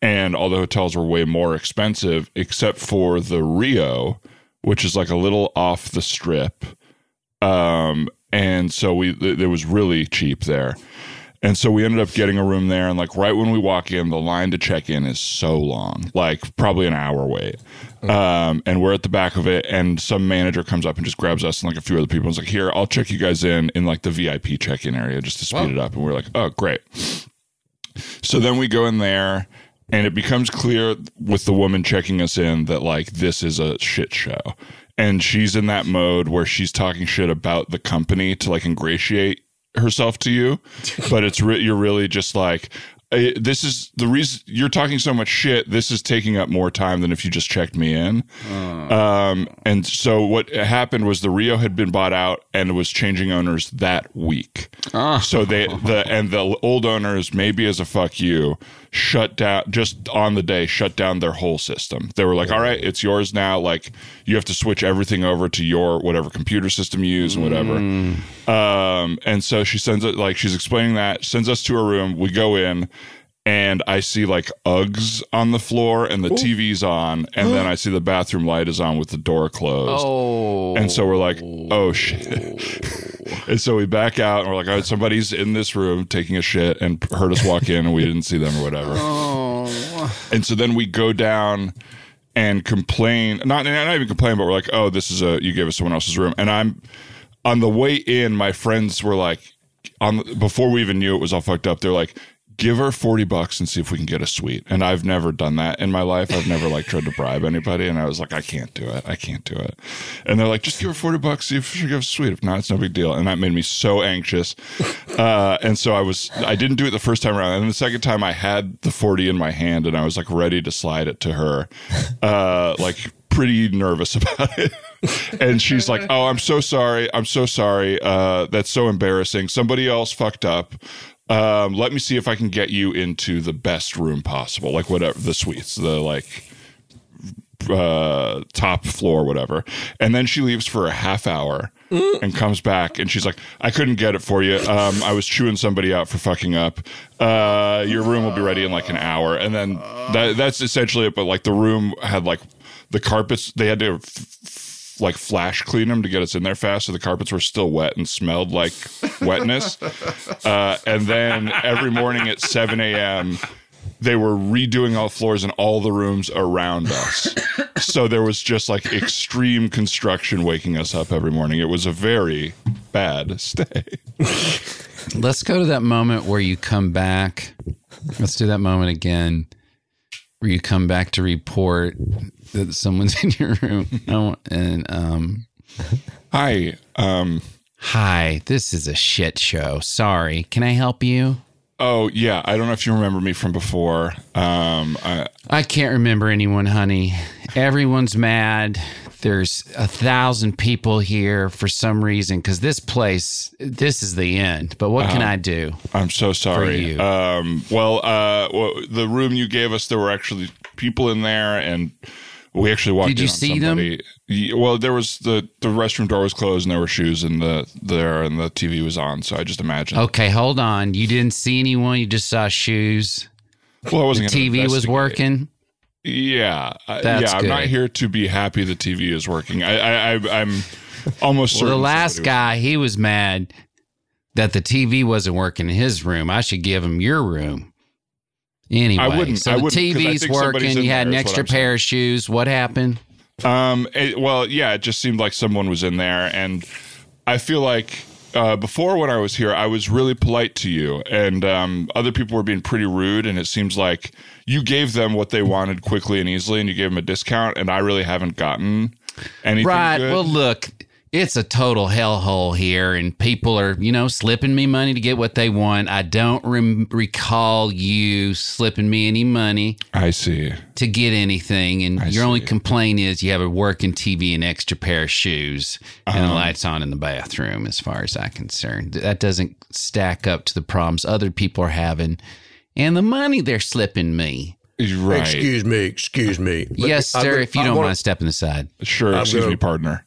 and all the hotels were way more expensive, except for the Rio, which is like a little off the strip um and so we it was really cheap there and so we ended up getting a room there and like right when we walk in the line to check in is so long like probably an hour wait. Um and we're at the back of it and some manager comes up and just grabs us and like a few other people and is like here i'll check you guys in in like the vip check-in area just to speed it up. And we're like oh great. So then we go in there and it becomes clear with the woman checking us in that like this is a shit show. And she's in that mode where she's talking shit about the company to like ingratiate herself to you, but it's re- you're really just like eh, this is the reason you're talking so much shit. This is taking up more time than if you just checked me in. Um, and so what happened was the Rio had been bought out and was changing owners that week. So they the and the old owners maybe as a fuck you shut down just on the day shut down their whole system. They were like, "All right, it's yours now. Like you have to switch everything over to your whatever computer system you use and whatever." Um, and so she sends it like she's explaining that, sends us to her room. We go in and I see like Uggs on the floor and the TV's on, and then I see the bathroom light is on with the door closed. Oh. And so we're like, oh, oh. shit. and so we back out and we're like, right, somebody's in this room taking a shit and heard us walk in and we didn't see them or whatever. Oh. And so then we go down and complain, not, not even complain, but we're like, oh, this is a, you gave us someone else's room. And I'm, on the way in, my friends were like, on before we even knew it was all fucked up, they're like, give her 40 bucks and see if we can get a suite. And I've never done that in my life. I've never like tried to bribe anybody. And I was like, I can't do it. I can't do it. And they're like, just give her 40 bucks, see if she gives a suite. If not, it's no big deal. And that made me so anxious. Uh, and so I was, I didn't do it the first time around. And the second time I had the 40 in my hand and I was like ready to slide it to her. Uh, like, pretty nervous about it. and she's like, "Oh, I'm so sorry. I'm so sorry. Uh, that's so embarrassing. Somebody else fucked up. Um, let me see if I can get you into the best room possible, like whatever the suites, the like uh, top floor, whatever." And then she leaves for a half hour. And comes back and she's like, I couldn't get it for you. Um, I was chewing somebody out for fucking up. Uh, your room will be ready in like an hour. And then that, that's essentially it. But like the room had like the carpets, they had to f- like flash clean them to get us in there fast. So the carpets were still wet and smelled like wetness. Uh, and then every morning at 7 a.m., they were redoing all floors in all the rooms around us. so there was just like extreme construction waking us up every morning. It was a very bad stay. Let's go to that moment where you come back. Let's do that moment again where you come back to report that someone's in your room. I And um Hi. Um Hi, this is a shit show. Sorry. Can I help you? Oh yeah, I don't know if you remember me from before. Um, I, I can't remember anyone, honey. Everyone's mad. There's a thousand people here for some reason because this place, this is the end. But what can Uh-huh. I do? I'm so sorry. you. Um, well, uh, well, the room you gave us, there were actually people in there, and we actually walked. Did you see them? somebody. Ye- Well, there was the the restroom door was closed, and there were shoes in the there, and the TV was on. So I just imagined. Okay, hold on. You didn't see anyone. You just saw shoes. Well, I wasn't The TV was working. Yeah, yeah. I'm not here to be happy the TV is working. I, I, I I'm almost Well, certain. the last guy, he was mad that the TV wasn't working in his room. I should give him your room. Anyway, wouldn't- so I the wouldn't, I TV's working. You had an there is what extra pair of shoes. What happened? Um. it- well, yeah. It just seemed like someone was in there, and I feel like uh, before when I was here, I was really polite to you, and um, other people were being pretty rude. And it seems like you gave them what they wanted quickly and easily, and you gave them a discount, and I really haven't gotten anything. Right. good. Well, look, it's a total hellhole here, and people are, you know, slipping me money to get what they want. I don't rem- recall you slipping me any money I see. to get anything, and your only complaint is you have a working TV and extra pair of shoes, and the Uh-huh. lights on in the bathroom. As far as I'm concerned, that doesn't stack up to the problems other people are having, and the money they're slipping me. Right. Excuse me, excuse me. Let yes, me- I'm sir. gonna- if you I don't wanna- mind stepping aside. Sure. I'm excuse gonna- me, partner.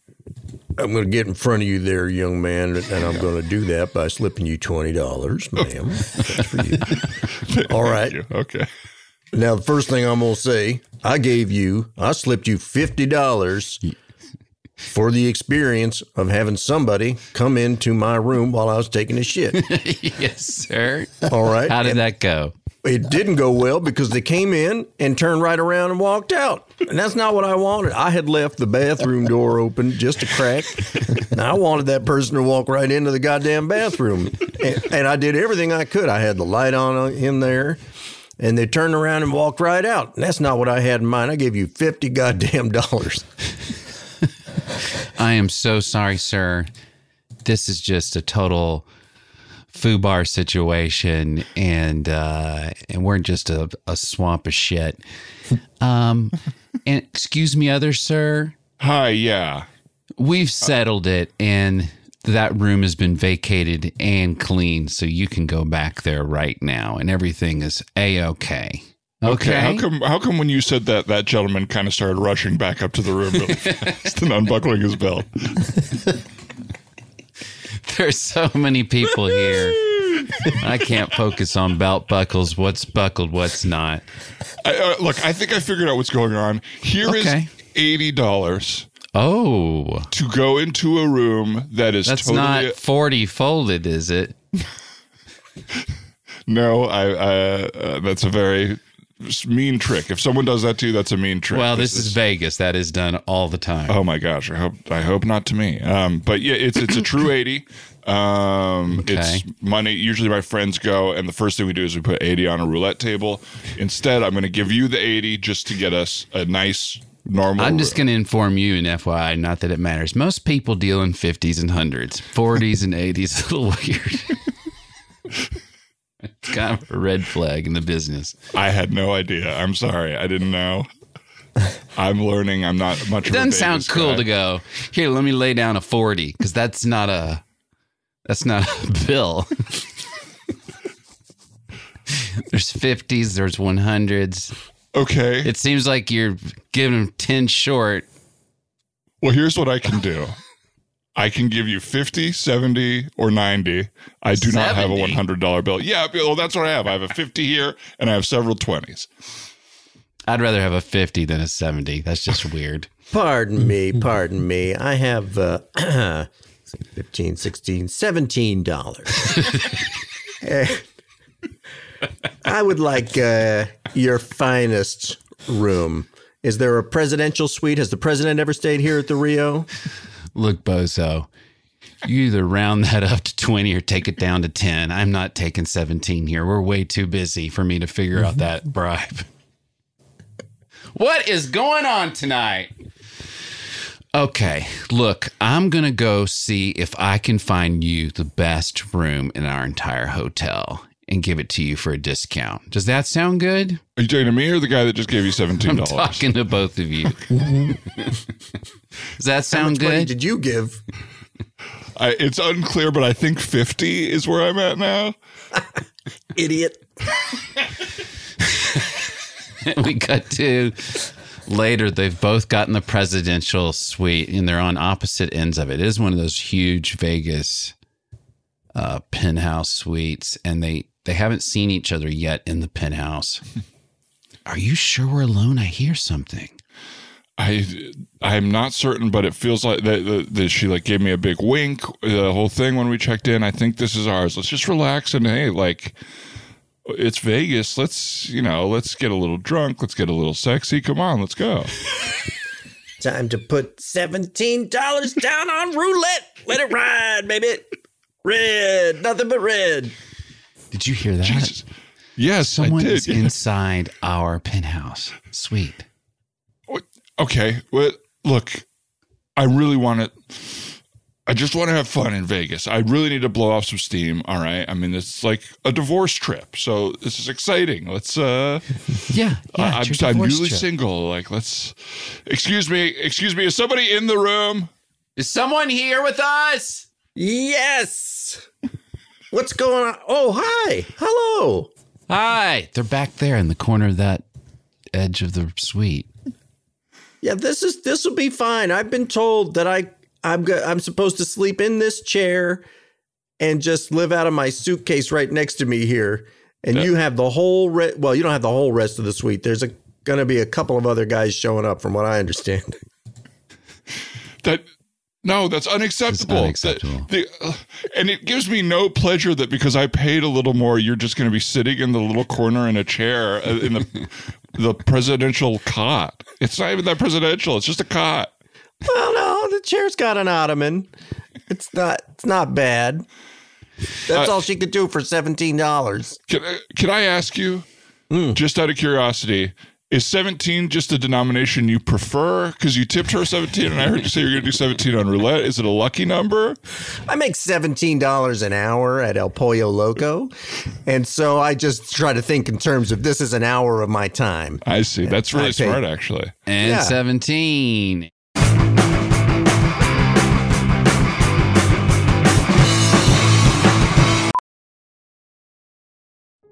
I'm going to get in front of you there, young man, and I'm going to do that by slipping you twenty dollars, ma'am. That's for you. All right. Okay. Now, the first thing I'm going to say, I gave you, I slipped you fifty dollars for the experience of having somebody come into my room while I was taking a shit. yes, sir. All right. How did And that go? It didn't go well because they came in and turned right around and walked out. And that's not what I wanted. I had left the bathroom door open just a crack. And I wanted that person to walk right into the goddamn bathroom. And, and I did everything I could. I had the light on in there. And they turned around and walked right out. And that's not what I had in mind. I gave you 50 goddamn dollars. I am so sorry, sir. This is just a total FUBAR situation, and uh, and we're just a, a swamp of shit. Um, and excuse me, other sir. Hi. Yeah. We've settled it, and that room has been vacated and cleaned, so you can go back there right now, and everything is a okay. Okay. How come? How come when you said that, that gentleman kind of started rushing back up to the room really fast and unbuckling his belt? There's so many people here. I can't focus on belt buckles. What's buckled, what's not. I, uh, look, I think I figured out what's going on. Here is Okay. eighty dollars Oh, to go into a room that is that's totally not 40 folded, is it? no. I uh, uh, that's a very mean trick. If someone does that to you, that's a mean trick. Well, this is Vegas. That is done all the time. Oh my gosh! I hope I hope not to me. Um, but yeah, it's it's a true eighty. Um, It's money. Usually, my friends go, and the first thing we do is we put eighty on a roulette table. Instead, I'm going to give you the eighty just to get us a nice normal. I'm just going to inform you in FYI, not that it matters. Most people deal in 50s and 100s. 40s and 80s is a little weird. it's kind of a red flag in the business. I had no idea. I'm sorry. I didn't know. I'm learning. I'm not much. It of a doesn't sound cool guy. to go, here, let me lay down a 40 because that's not a. That's not a bill. there's 50s, there's 100s. Okay. It seems like you're giving them 10 short. Well, here's what I can do. I can give you 50, 70, or 90. I do not have a $100 bill. Yeah, well, that's what I have. I have a 50 here and I have several 20s. I'd rather have a 50 than a 70. That's just weird. Pardon me, pardon me. I have uh, 15, 16, 17 dollars. I would like uh, your finest room. Is there a presidential suite? Has the president ever stayed here at the Rio? Look, Bozo, you either round that up to 20 or take it down to 10. I'm not taking 17 here. We're way too busy for me to figure out that bribe. What is going on tonight? Okay, look, I'm going to go see if I can find you the best room in our entire hotel and give it to you for a discount. Does that sound good? Are you talking to me or the guy that just gave you $17? I'm talking to both of you. Does that How sound much money good? did you give? I, it's unclear, but I think 50 is where I'm at now. Idiot. we cut to later they've both gotten the presidential suite and they're on opposite ends of it. It is one of those huge Vegas uh, penthouse suites, and they they haven't seen each other yet in the penthouse. Are you sure we're alone? I hear something. I I'm not certain, but it feels like that, that, that she like gave me a big wink. The whole thing when we checked in. I think this is ours. Let's just relax and hey, like it's Vegas. Let's you know, let's get a little drunk. Let's get a little sexy. Come on, let's go. Time to put $17 down on roulette. Let it ride, baby. Red. Nothing but red. Did you hear that? Jesus. Yes, Someone I did. is inside our penthouse suite. Okay, well, look, I really want to. I just want to have fun in Vegas. I really need to blow off some steam. All right. I mean, it's like a divorce trip, so this is exciting. Let's. uh Yeah, yeah. I- I'm, it's I'm divorce newly trip. single. Like, let's. Excuse me. Excuse me. Is somebody in the room? Is someone here with us? Yes. What's going on? Oh, hi. Hello. Hi. They're back there in the corner of that edge of the suite. Yeah, this is this will be fine. I've been told that I I'm go, I'm supposed to sleep in this chair and just live out of my suitcase right next to me here. And you have the whole re- well, you don't have the whole rest of the suite. There's a going to be a couple of other guys showing up from what I understand. That. No, that's unacceptable. unacceptable. The- the- uh, and it gives me no pleasure that because I paid a little more, you're just going to be sitting in the little corner in a chair uh, in the the presidential cot. It's not even that presidential. It's just a cot. well, no, the chair's got an ottoman. It's not it's not bad. That's Uh, all she could do for $17. Can, can I ask you, just out of curiosity, is 17 just a denomination you prefer? Because you tipped her 17 and I heard you say you're going to do 17 on roulette. Is it a lucky number? I make $17 an hour at El Pollo Loco. And so I just try to think in terms of this is an hour of my time. I see. That's really I pay- smart, actually. And Yeah. 17.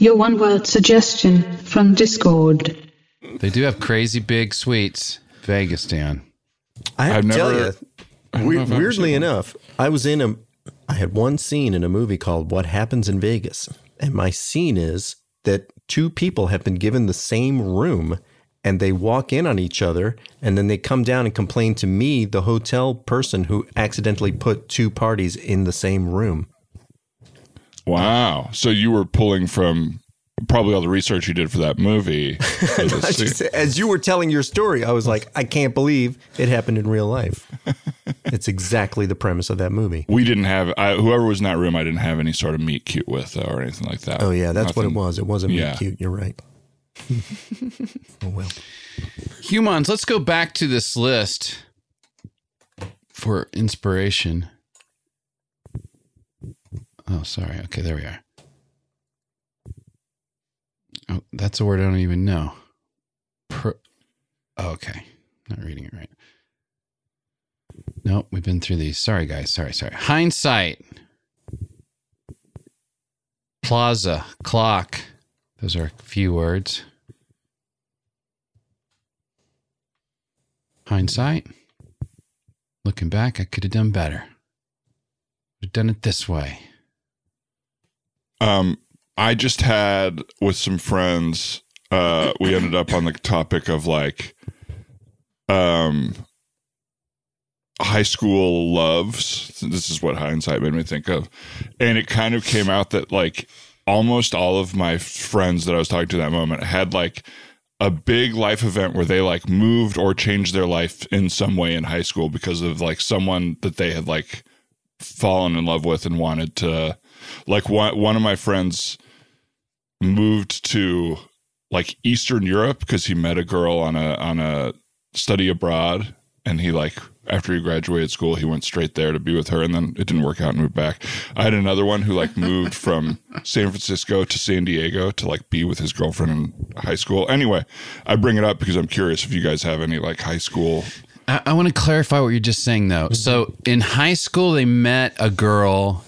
Your one word suggestion from Discord. They do have crazy big suites. Vegas, Dan. I have I've to tell never- you, I don't know we- if I've ever weirdly seen one. enough, I was in a, I had one scene in a movie called What Happens in Vegas. And my scene is that two people have been given the same room and they walk in on each other and then they come down and complain to me, the hotel person who accidentally put two parties in the same room. Wow. So you were pulling from probably all the research you did for that movie. for this I scene. just- as you were telling your story, I was like, I can't believe it happened in real life. it's exactly the premise of that movie. we didn't have I, whoever was in that room. I didn't have any sort of meet cute with or anything like that. Oh yeah, that's what it was. It wasn't Yeah. meet cute. You're right. oh well. Humans, let's go back to this list for inspiration. Oh, sorry. Okay, there we are. Oh, that's a word I don't even know. Pro- oh, okay. Not reading it right. Nope, we've been through these. Sorry, guys. Sorry, sorry. Hindsight. Plaza. Clock. Those are a few words. Hindsight. Looking back, I could have done better. Would have done it this way. Um, I just had with some friends. Uh, we ended up on the topic of like, um, high school loves. This is what hindsight made me think of, and it kind of came out that like almost all of my friends that I was talking to that moment had like a big life event where they like moved or changed their life in some way in high school because of like someone that they had like fallen in love with and wanted to like one one of my friends moved to like Eastern Europe because he met a girl on a on a study abroad and he like after he graduated school he went straight there to be with her and then it didn't work out and moved back. I had another one who like moved from San Francisco to San Diego to like be with his girlfriend in high school. Anyway, I bring it up because I'm curious if you guys have any like high school I, I want to clarify what you're just saying, though. Mm-hmm. So in high school, they met a girl,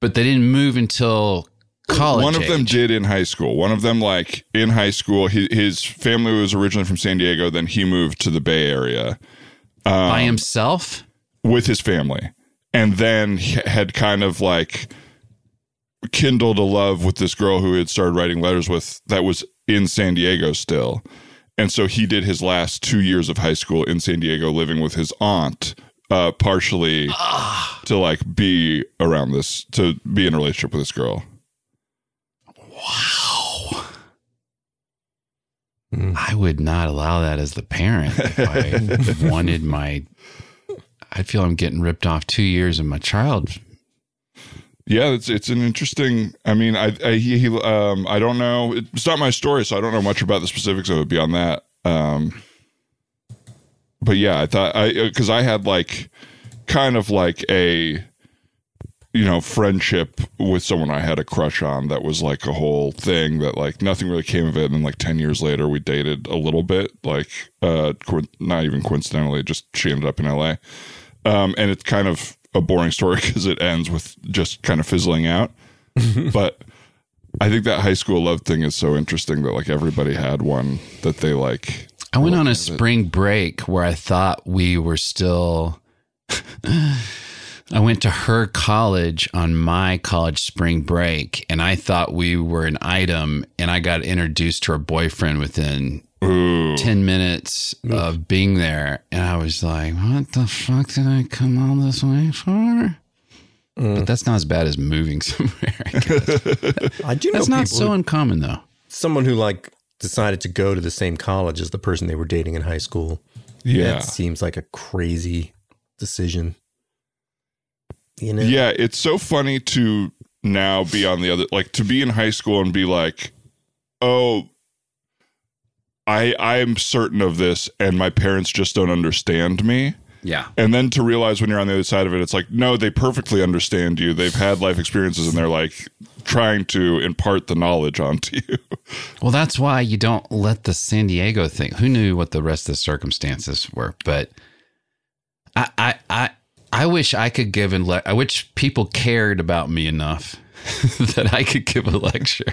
but they didn't move until college. One of them did in high school. One of them, like in high school, he, his family was originally from San Diego. Then he moved to the Bay Area um, by himself with his family, and then he had kind of like kindled a love with this girl who he had started writing letters with that was in San Diego still. And so he did his last two years of high school in San Diego, living with his aunt, uh, partially to like be around this, to be in a relationship with this girl. Wow I would not allow that as the parent. If I wanted my, I'd feel I'm getting ripped off two years of my child. Yeah, it's it's an interesting. I mean, I I he, he um I don't know. It's not my story, so I don't know much about the specifics of it beyond that. Um, but yeah, I thought I because I had like kind of like a you know, friendship with someone I had a crush on that was like a whole thing that like nothing really came of it. And then like 10 years later, we dated a little bit, like, uh, co- not even coincidentally, just she ended up in LA. Um, and it's kind of a boring story because it ends with just kind of fizzling out. but I think that high school love thing is so interesting that like everybody had one that they like. I went on a it. spring break where I thought we were still. I went to her college on my college spring break, and I thought we were an item, and I got introduced to her boyfriend within 10 minutes of being there. And I was like, what the fuck did I come all this way for? Mm. But that's not as bad as moving somewhere. I. I do know That's not so uncommon, though. someone who like decided to go to the same college as the person they were dating in high school. Yeah. That seems like a crazy decision. You know? Yeah, it's so funny to now be on the other like to be in high school and be like, "Oh, I I'm certain of this and my parents just don't understand me." Yeah. And then to realize when you're on the other side of it, it's like, no, they perfectly understand you. They've had life experiences and they're like trying to impart the knowledge onto you. Well, that's why you don't let the San Diego thing. Who knew what the rest of the circumstances were? But I, I, I, I wish I could give and le- I wish people cared about me enough that I could give a lecture.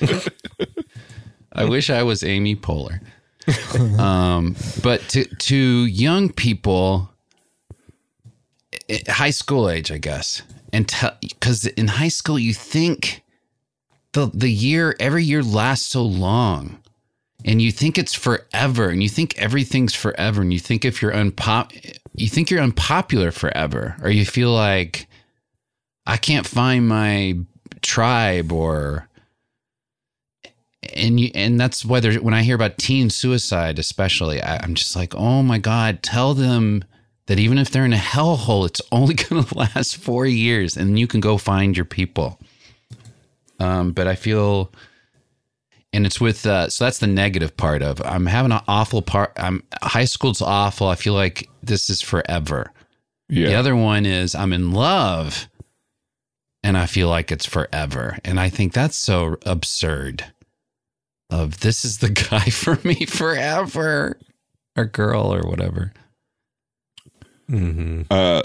I wish I was Amy Poehler. um, but to to young people, high school age, I guess, and because in high school you think the the year every year lasts so long and you think it's forever and you think everything's forever and you think if you're unpop you think you're unpopular forever or you feel like I can't find my tribe or and you and that's whether when I hear about teen suicide especially I, I'm just like oh my god tell them that even if they're in a hellhole it's only going to last four years and you can go find your people um, but I feel, and it's with uh, so that's the negative part of I'm having an awful part. I'm high school's awful. I feel like this is forever. Yeah. The other one is I'm in love, and I feel like it's forever. And I think that's so absurd. Of this is the guy for me forever, or girl, or whatever. Mm-hmm. Uh,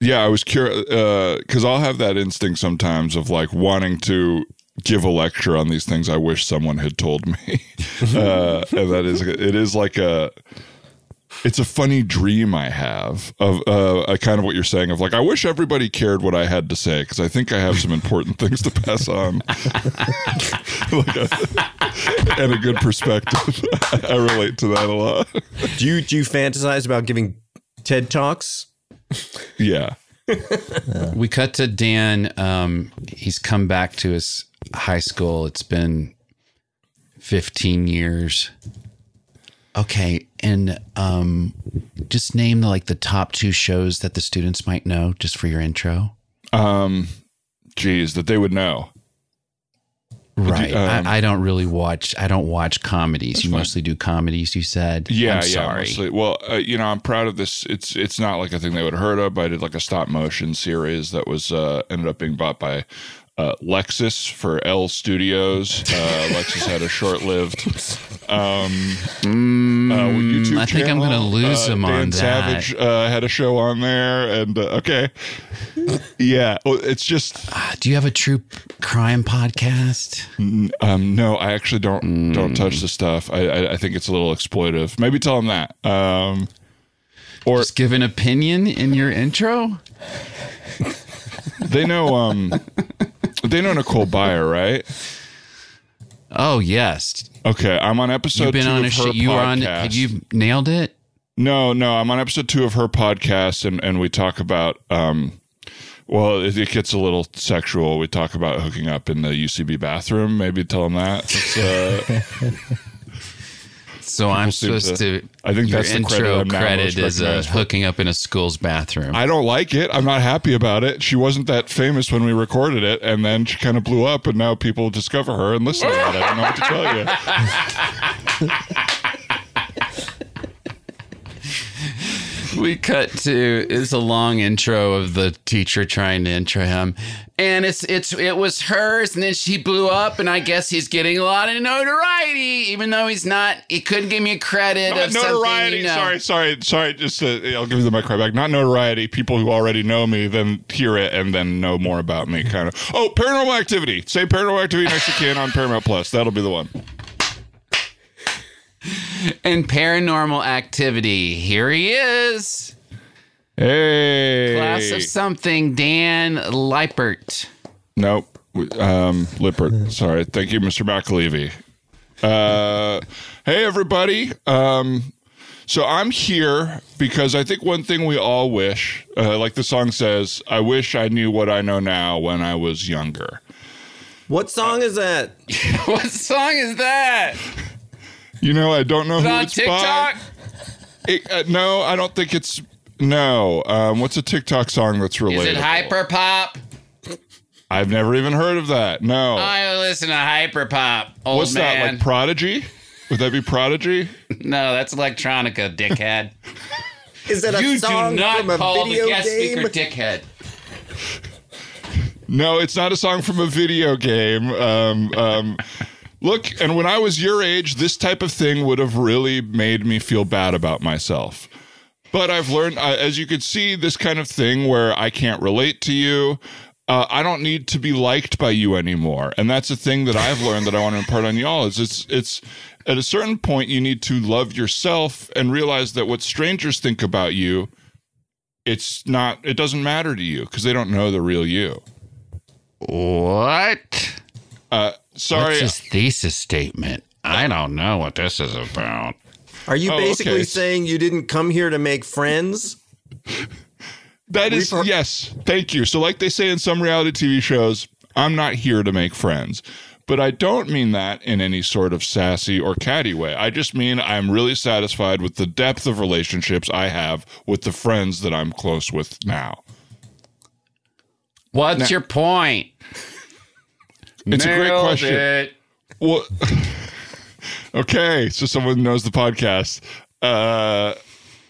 yeah, I was curious because I'll have that instinct sometimes of like wanting to give a lecture on these things I wish someone had told me, uh, and that is it is like a it's a funny dream I have of uh, a kind of what you're saying of like I wish everybody cared what I had to say because I think I have some important things to pass on, like a, and a good perspective. I relate to that a lot. Do you do you fantasize about giving TED talks? Yeah. We cut to Dan. Um, he's come back to his high school. It's been 15 years. Okay, and um, just name like the top two shows that the students might know, just for your intro. Um, geez, that they would know. Right. Um, I, I don't really watch. I don't watch comedies. You fine. mostly do comedies. You said. Yeah, I'm yeah. sorry. Mostly. Well, uh, you know, I'm proud of this. It's it's not like a thing they would have heard of. But I did like a stop motion series that was uh, ended up being bought by uh, Lexus for L Studios. Uh, Lexus had a short um, uh, YouTube Mm, I think I'm gonna lose uh, him Dan on that. Savage uh, had a show on there, and uh, okay, yeah. Well, it's just Ah, Do you have a true crime podcast? um, no, I actually don't don't Mm. touch the stuff. I, I I think it's a little exploitive. Maybe tell them that. Um, or Just give an opinion in your intro. they know um they know Nicole Byer, right? Oh yes, Okay, I'm on episode you've been two on of a her show. You were on. podcast. You nailed it. No, no, I'm on episode two of her podcast, and and we talk about um. Well, it, it gets a little sexual. We talk about hooking up in the UCB bathroom. Maybe tell them that. So I'm supposed to- to. I think that's the credit intro credit is uh, hooking up in a school's bathroom. I don't like it. I'm not happy about it. She wasn't that famous when we recorded it, and then she kind of blew up, and now people discover her and listen to it. I don't know what to tell you. we cut to it's a long intro of the teacher trying to intro him and it's it's it was hers and then she blew up and i guess he's getting a lot of notoriety even though he's not he couldn't give me credit Not of notoriety. you know. Sorry, sorry, sorry. Just uh, I'll give you the mic right back. Not notoriety. People who already know me then hear it and then know more about me. Kind of. Oh, Paranormal Activity. Say Paranormal Activity next you can on Paramount Plus. That'll be the one. And paranormal activity here he is Hey. class of something dan leipert Nope. Um, Lippert. Sorry. Thank you, Mr. McAlevey. Uh, hey, everybody. Um, so I'm here because I think one thing we all wish, uh, like the song says, I wish I knew what I know now when I was younger. What song is that? what song is that You know, I don't know Is who on it's tiktok by. It, uh, no, I don't think it's. No. Um, what's a TikTok song that's related? is it hyper pop I've never even heard of that. No. i listen to hyper pop old What's that? Like Prodigy? Would that be Prodigy? no that's electronica dickhead Is that a you song do not from a call video the guest game? speaker dickhead No, it's not a song from a video game. Um, um, look, and when I was your age, this type of thing would have really made me feel bad about myself. But I've learned, uh, as you could see, this kind of thing where I can't relate to you. Uh, I don't need to be liked by you anymore, and that's a thing that I've learned that I want to impart on y'all. Is it's it's at a certain point you need to love yourself and realize that what strangers think about you, it's not. It doesn't matter to you because they don't know the real you. What? Uh, sorry. What's his thesis statement? I don't know what this is about. Are you Oh, basically okay. saying you didn't come here to make friends? That is Refer- yes. Thank you. So, like they say in some reality TV shows, I'm not here to make friends. But I don't mean that in any sort of sassy or catty way. I just mean I'm really satisfied with the depth of relationships I have with the friends that I'm close with now. What's Now- your point? It's a great question. it. Well, okay, so someone knows the podcast. Uh,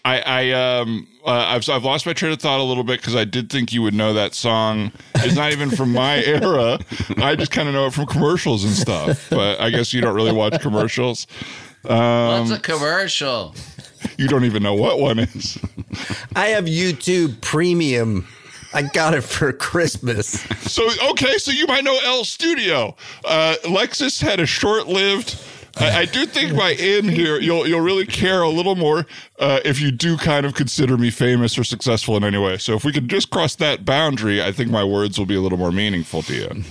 I, I, um, uh, I've, I've lost my train of thought a little bit because I did think you would know that song. It's not even from my era. I just kind of know it from commercials and stuff. But I guess you don't really watch commercials. Um, What's a commercial? you don't even know what one is. I have YouTube Premium. I got it for Christmas. So okay, so you might know L Studio. Uh, Lexus had a short-lived. I, I do think by in here you'll you'll really care a little more uh, if you do kind of consider me famous or successful in any way. So if we could just cross that boundary, I think my words will be a little more meaningful to you.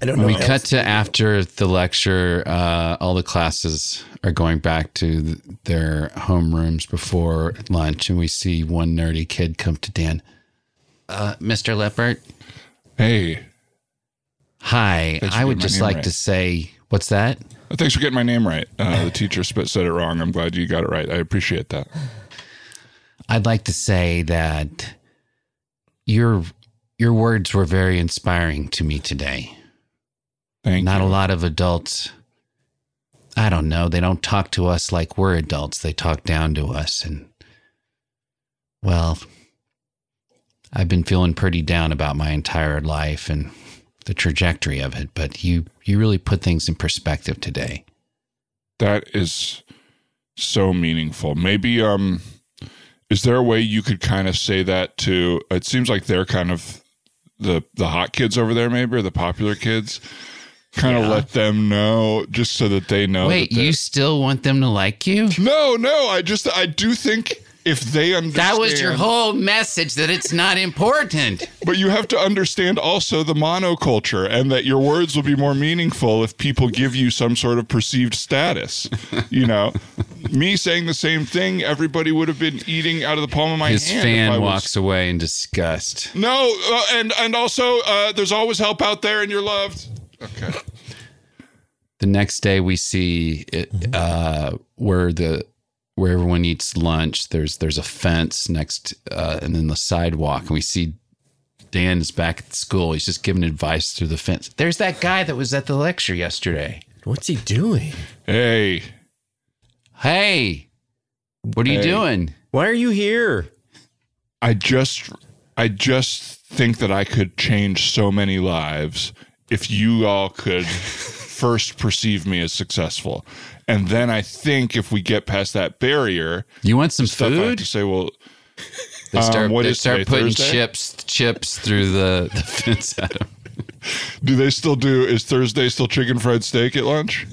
I don't know. We cut to after the lecture. Uh, all the classes are going back to th- their homerooms before lunch, and we see one nerdy kid come to Dan. Uh, Mr. Lippert, Hey, hi. I would just like right. to say, what's that? uh, thanks for getting my name right. Uh, the teacher said it wrong. I'm glad you got it right. I appreciate that. I'd like to say that your your words were very inspiring to me today. Thank Not you. a lot of adults. I don't know. They don't talk to us like we're adults. They talk down to us, and well, I've been feeling pretty down about my entire life and the trajectory of it. But you you really put things in perspective today. That is so meaningful. Maybe um is there a way you could kind of say that to it seems like they're kind of the the hot kids over there maybe or the popular kids kind of let them know just so that they know Wait, you still want them to like you? No, no, I just I do think if they understand That was your whole message that it's not important. But you have to understand also the monoculture and that your words will be more meaningful if people give you some sort of perceived status. You know, me saying the same thing, everybody would have been eating out of the palm of my His hand. I fan was- walks away in disgust. No, uh, and and also uh, there's always help out there, and you're loved. Okay. The next day, we see it, uh, where the where everyone eats lunch. There's there's a fence next, uh, and then the sidewalk, and we see Dan is back at school. He's just giving advice through the fence. There's that guy that was at the lecture yesterday. What's he doing? Hey, Hey, What are you doing? Why are you here? I just I just think that I could change so many lives if you all could first perceive me as successful. And then I think if we get past that barrier, You want some stuff I have food? to say, well, They start, um, what they start today, putting Thursday? chips chips through the, the fence at him. Do they still do? Is Thursday still chicken fried steak at lunch?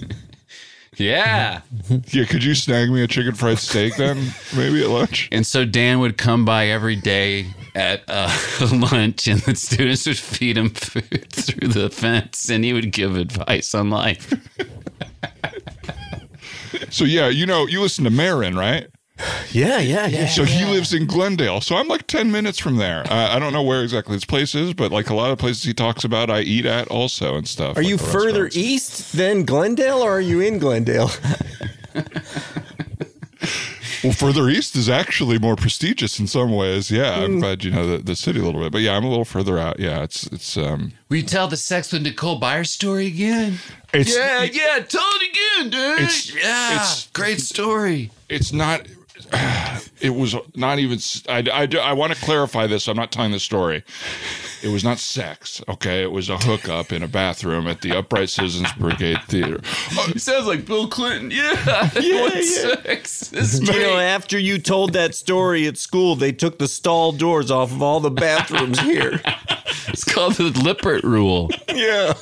Yeah. Yeah, could you snag me a chicken fried steak then, maybe at lunch? And so Dan would come by every day at uh, lunch, and the students would feed him food through the fence, and he would give advice on life. So yeah, you know, you listen to Maron, right? Yeah, yeah, yeah. So he lives in Glendale. So I'm like 10 minutes from there. Uh, I don't know where exactly his place is, but like a lot of places he talks about, I eat at also and stuff. Are like you further east than Glendale, or are you in Glendale? Well, further east is actually more prestigious in some ways. Yeah, Hmm. I'm glad you know the, the city a little bit. But yeah, I'm a little further out. Yeah, it's it's um Will you tell the Sex with Nicole Byers story again? It's- yeah, yeah, tell it again, dude. It's- yeah, it's- great story. it's not it was not even I, I, I want to clarify this i'm not telling the story it was not sex okay it was a hookup in a bathroom at the upright citizens brigade theater oh, It sounds like Bill Clinton. Yeah, Yeah, yeah. sex? You know, after you told that story at school, they took the stall doors off of all the bathrooms here. It's called the Lippert rule. Yeah.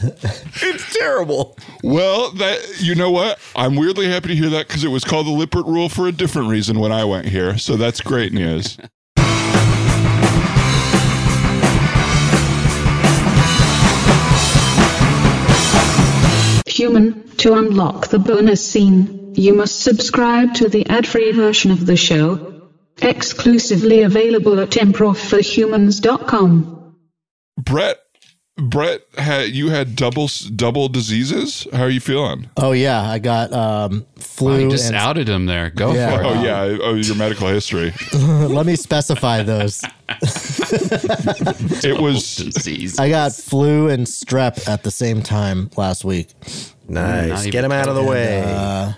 It's terrible. well that you know what i'm weirdly happy to hear that because it was called the lippert rule for a different reason when i went here so that's great news Human, to unlock the bonus scene, you must subscribe to the ad-free version of the show, exclusively available at improvforhumans.com. brett brett had you had double double diseases how are you feeling Oh yeah, I got um, flu. Wow, you just and, outed him there. Go Yeah. for it. oh yeah oh your medical history Let me specify those. it was Disease. I got flu and strep at the same time last week. Nice. even Get him out of the way. Uh,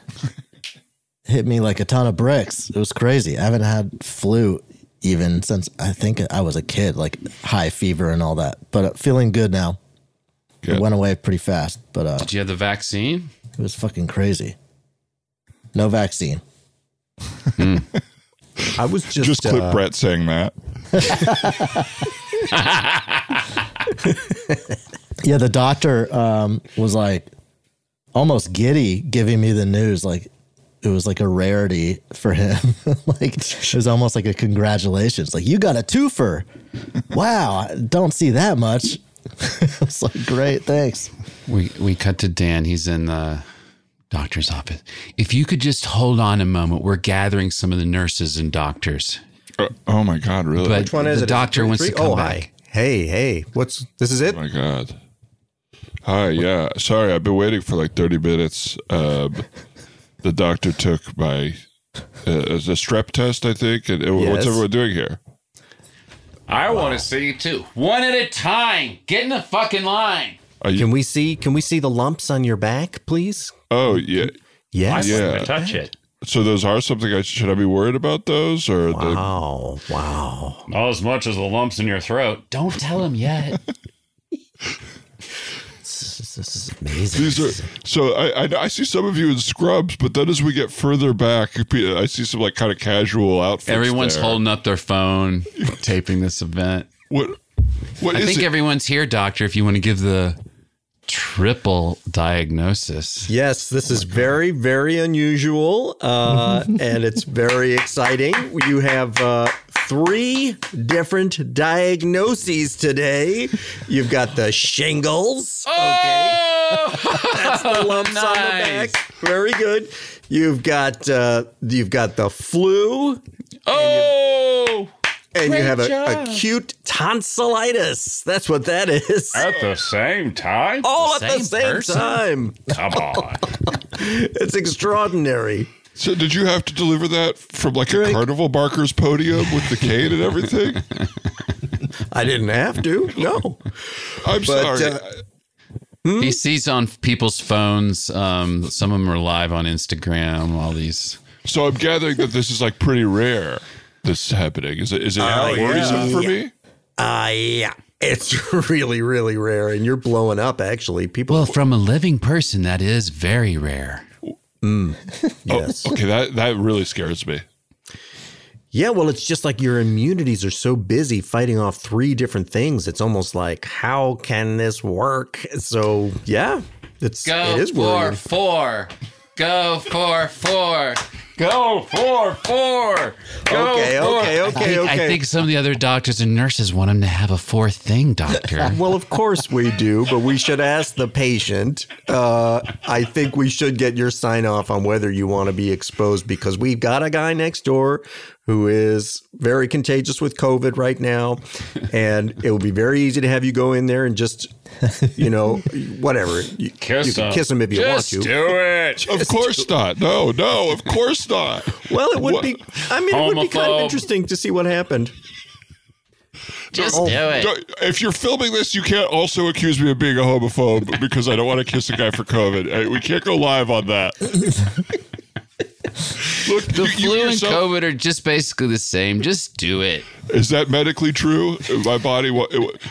hit me like a ton of bricks. It was crazy. I haven't had flu even since I think I was a kid, like high fever and all that. But uh, feeling good now. Good. It went away pretty fast, but uh, Did you have the vaccine? it was fucking crazy. No vaccine. I was just, just clip uh, brett saying that Yeah, the doctor um, was like almost giddy giving me the news. Like it was like a rarity for him. like it was almost like a congratulations. Like you got a twofer. wow, I don't see that much. it's like great, thanks. We we cut to Dan. He's in the doctor's office. If you could just hold on a moment, we're gathering some of the nurses and doctors. Uh, oh my god really But Which one is the it? doctor wants to come oh, back. hi. Hey, hey. What's this? Is it? Oh my god. Hi, yeah. Sorry, I've been waiting for like 30 minutes. Um, the doctor took my uh, a strep test, I think. And, uh, Yes. What's everyone doing here? I want to see you too. One at a time. Get in the fucking line. Are you, Can we see? Can we see the lumps on your back, please? oh, yeah. Yes. Yeah. touch it. So those are something I should I be worried about those or the, Wow. Wow. Not as much as the lumps in your throat. Don't tell him yet. This is, this is amazing. these are so I, I I see some of you in scrubs, but then as we get further back, I see some like kind of casual outfits. Everyone's there. holding up their phone, taping this event. what what I is think it? everyone's here, doctor. If you want to give the triple diagnosis. Yes, this is very, very unusual, uh, and it's very exciting. You have uh, three different diagnoses today. You've got the shingles. Okay, that's the lumps on the back. Very good. You've got uh, you've got the flu, Oh, and you have a acute tonsillitis. That's what that is. At the same time? All The at the same same person? time. Come on. It's extraordinary. So did you have to deliver that from like a carnival barker's podium with the cane and everything? I didn't have to. No. I'm But, sorry. uh, He sees on people's phones. Um, some of them are live on Instagram. All these So I'm gathering that this is like pretty rare. This is happening. Is it? Is it Oh, worrisome yeah. for me? Uh, yeah. It's really, really rare, and you're blowing up. Actually, people. Well, from a living person, that is very rare. Mm. yes. Oh, okay, that that really scares me. Yeah, well, it's just like your immunities are so busy fighting off three different things. It's almost like, how can this work? So, yeah, it's Go it is for worrying. four. Go for four. Go four, four. Go Okay, for- okay, I okay, think, I think some of the other doctors and nurses want him to have a fourth thing, doctor. Well, of course we do, but we should ask the patient. Uh, I think we should get your sign off on whether you want to be exposed because we've got a guy next door who is very contagious with COVID right now. And it would be very easy to have you go in there and just, you know, whatever. You, Kiss you can him. kiss him if you Just want to. do it. Of course not. No, no, of course not. Well, it would What- be. I mean, it would be kind of interesting to see what happened. Just Oh, do it. If you're filming this, you can't also accuse me of being a homophobe because I don't want to kiss a guy for COVID. Uh, We can't go live on that. Look, The you, you flu and COVID are just basically the same. Just do it. Is that medically true? My body,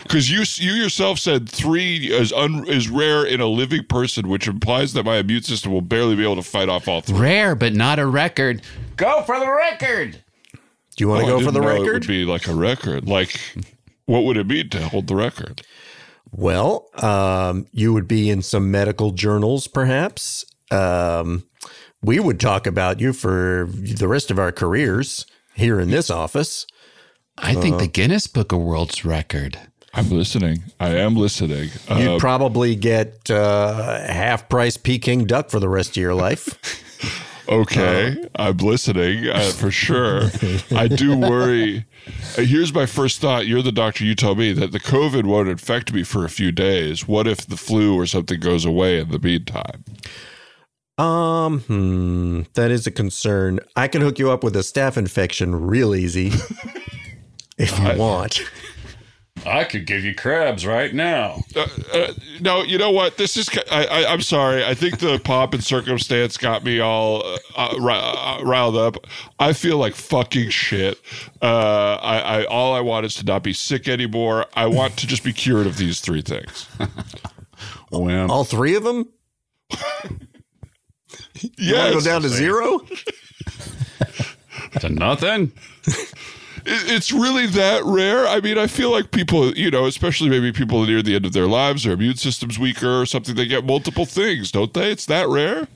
because you you yourself said three is un, is rare in a living person, which implies that my immune system will barely be able to fight off all three. Rare, but not a record. Go for the record. Do you want to Oh, I go for the didn't It record? would be like a record. Like, what would it mean to hold the record? Well, um, you would be in some medical journals, perhaps. Um, we would talk about you for the rest of our careers here in this office. I think the Guinness Book of World's Record. I'm listening. I am listening. You'd Uh, probably get uh, half price Peking duck for the rest of your life. Okay, I'm listening uh, for sure. I do worry. Uh, here's my first thought. You're the doctor. You tell me that the COVID won't infect me for a few days. What if the flu or something goes away in the meantime? Um, hmm, that is a concern. I can hook you up with a staph infection real easy if you want. I could give you crabs right now. Uh, uh, no, you know what? This is. I, I, I'm sorry. I think the pop and circumstance got me all uh, uh, uh, riled up. I feel like fucking shit. Uh, I, I all I want is to not be sick anymore. I want to just be cured of these three things. Well, All three of them? You want to go down to zero? To nothing. It's really that rare. I mean, I feel like people, you know, especially maybe people near the end of their lives, their immune system's weaker or something, they get multiple things, don't they? It's that rare.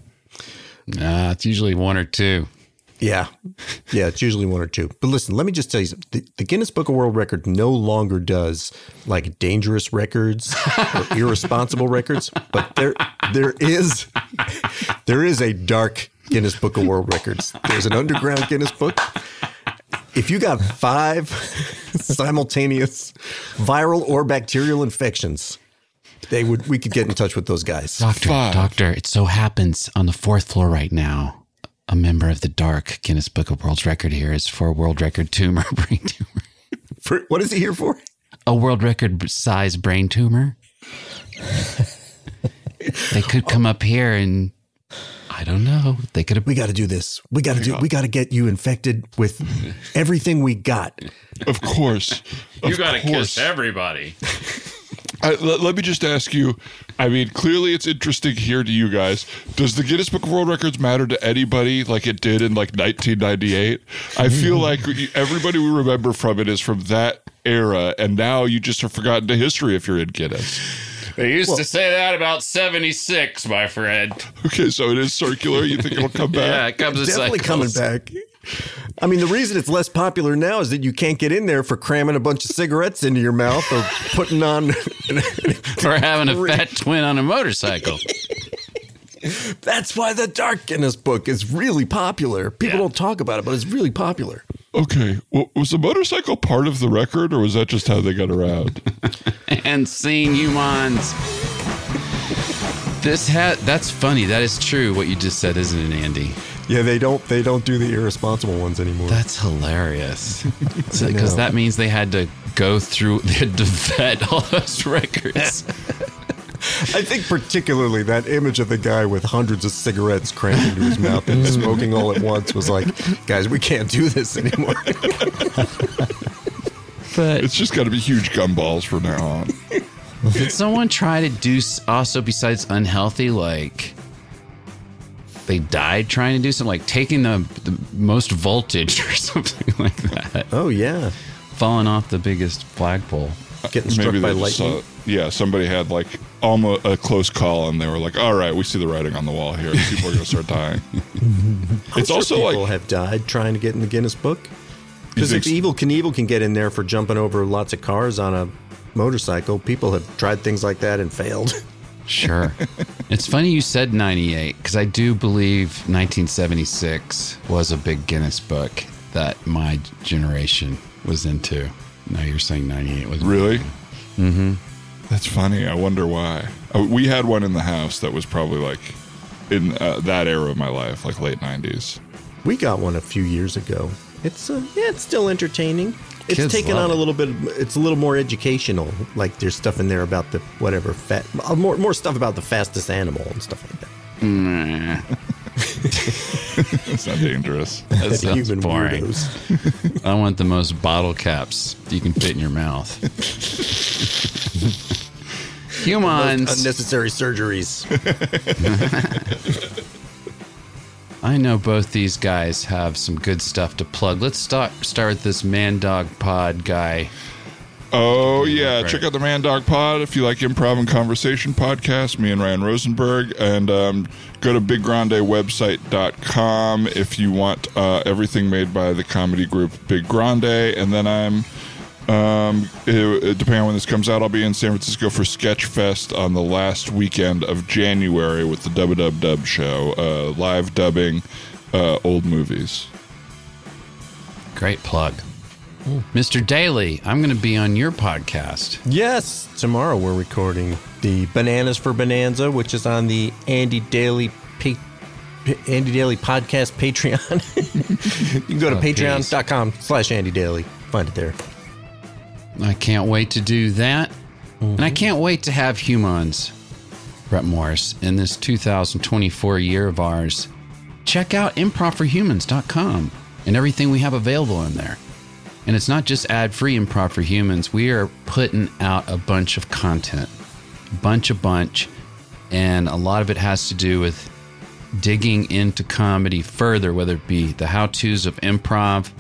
nah, it's usually one or two. Yeah. Yeah, it's usually one or two. But listen, let me just tell you something. The, the Guinness Book of World Record no longer does like dangerous records or irresponsible records, but there there is there is a dark Guinness Book of World Records. There's an underground Guinness book. If you got five simultaneous viral or bacterial infections, they would we could get in touch with those guys. Doctor, Five. doctor, it so happens on the fourth floor right now, a member of the Dark Guinness Book of World's Record here is for a world record tumor, brain tumor. For, what is he here for? A world record size brain tumor. they could come up here and I don't know. They could have. We got to do this. We got to do. We got to get you infected with everything we got. Of course. You got to kiss everybody. I, let, let me just ask you. I mean, clearly it's interesting here to you guys. Does the Guinness Book of World Records matter to anybody like it did in like 1998? I feel mm-hmm. like everybody we remember from it is from that era, and now you just have forgotten the history if you're in Guinness. They used to say that about 76, my friend. Okay, so it is circular. You think it'll come back? Yeah, it comes in Definitely cycles. coming back. I mean, the reason it's less popular now is that you can't get in there for cramming a bunch of cigarettes into your mouth or putting on. or having a fat twin on a motorcycle. That's why the Dark Guinness Book is really popular. People don't talk about it, but it's really popular. Okay, well, was the motorcycle part of the record, or was that just how they got around? and seeing humans. This hat that's funny. That is true what you just said, isn't it, Andy? Yeah, they don't. They don't do the irresponsible ones anymore. That's hilarious. Because that means they had to go through, they had to vet all those records. I think particularly that image of the guy with hundreds of cigarettes crammed into his mouth and mm. smoking all at once was like, guys, we can't do this anymore. But it's just got to be huge gumballs from now on. Did someone try to do also besides unhealthy, like they died trying to do something like taking the, the most voltage or something like that? Oh yeah, falling off the biggest flagpole, getting struck by they just lightning. saw- yeah, somebody had like almost a close call, and they were like, "All right, we see the writing on the wall here. People are going to start dying." It's sure also people like have died trying to get in the Guinness Book. Because if think- Evel Knievel can get in there for jumping over lots of cars on a motorcycle, people have tried things like that and failed. Sure. it's funny you said 98 because I do believe 1976 was a big Guinness book that my generation was into. Now you're saying 98 was really. Mm-hmm. That's funny. I wonder why. Uh, We had one in the house that was probably like in uh, that era of my life, like late '90s. We got one a few years ago. It's uh, yeah, it's still entertaining. It's taken on a little bit. It's a little more educational. Like there's stuff in there about the whatever fat, uh, more more stuff about the fastest animal and stuff like that. Nah. It's not dangerous. That sounds boring. weirdos. I want the most bottle caps you can fit in your mouth. Humans. Unnecessary surgeries. I know both these guys have some good stuff to plug. Let's start start with this Man Dog Pod guy. Oh yeah, check out the Man Dog Pod if you like improv and conversation podcast. Me and Ryan Rosenberg, and um, go to BigGrandeWebsite.com if you want uh, everything made by the comedy group Big Grande. And then I'm, um, eh, depending on when this comes out, I'll be in San Francisco for Sketchfest on the last weekend of January with the Dub Dub Dub show, uh, live dubbing uh, old movies. Great plug. Mr. Daly, I'm going to be on your podcast. Yes, tomorrow we're recording the Bananas for Bonanza, which is on the Andy Daly pa- Pa- Andy Daly podcast Patreon. you can go to Oh, geez. patreon.com slash Andy Daly. Find it there. I can't wait to do that. And I can't wait to have humans, Brett Morris, in this 2024 year of ours. Check out improv4humans.com and everything we have available in there. And it's not just ad free improv for humans, we are putting out a bunch of content, bunch, a bunch. And a lot of it has to do with digging into comedy further, whether it be the how to's of improv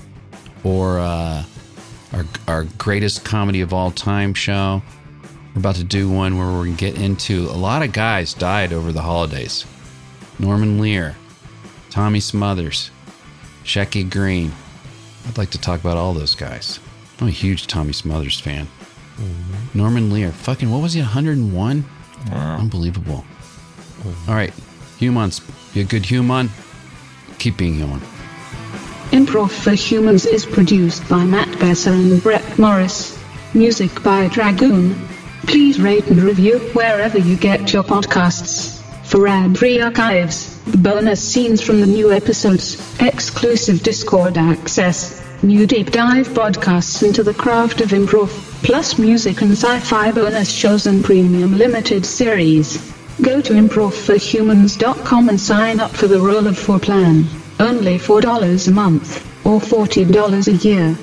or uh, our, our greatest comedy of all time show. We're about to do one where we're going to get into a lot of guys died over the holidays Norman Lear, Tommy Smothers, Shecky Greene. I'd like to talk about all those guys. I'm a huge Tommy Smothers fan. Norman Lear, fucking, what was he, 101? Unbelievable. All right, humans, be a good human. Keep being human. Improv for Humans is produced by Matt Besser and Brett Morris. Music by Dragoon. Please rate and review wherever you get your podcasts. For ad-free archives, bonus scenes from the new episodes, exclusive Discord access, new deep dive podcasts into the craft of improv, plus music and sci-fi bonus shows and premium limited series. Go to improvforhumans.com and sign up for the Roll of Four plan. Only $4 a month, or $40 a year.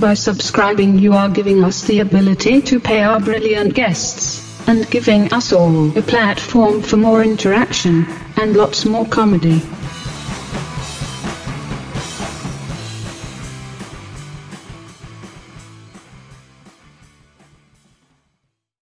By subscribing, you are giving us the ability to pay our brilliant guests, and giving us all a platform for more interaction, and lots more comedy.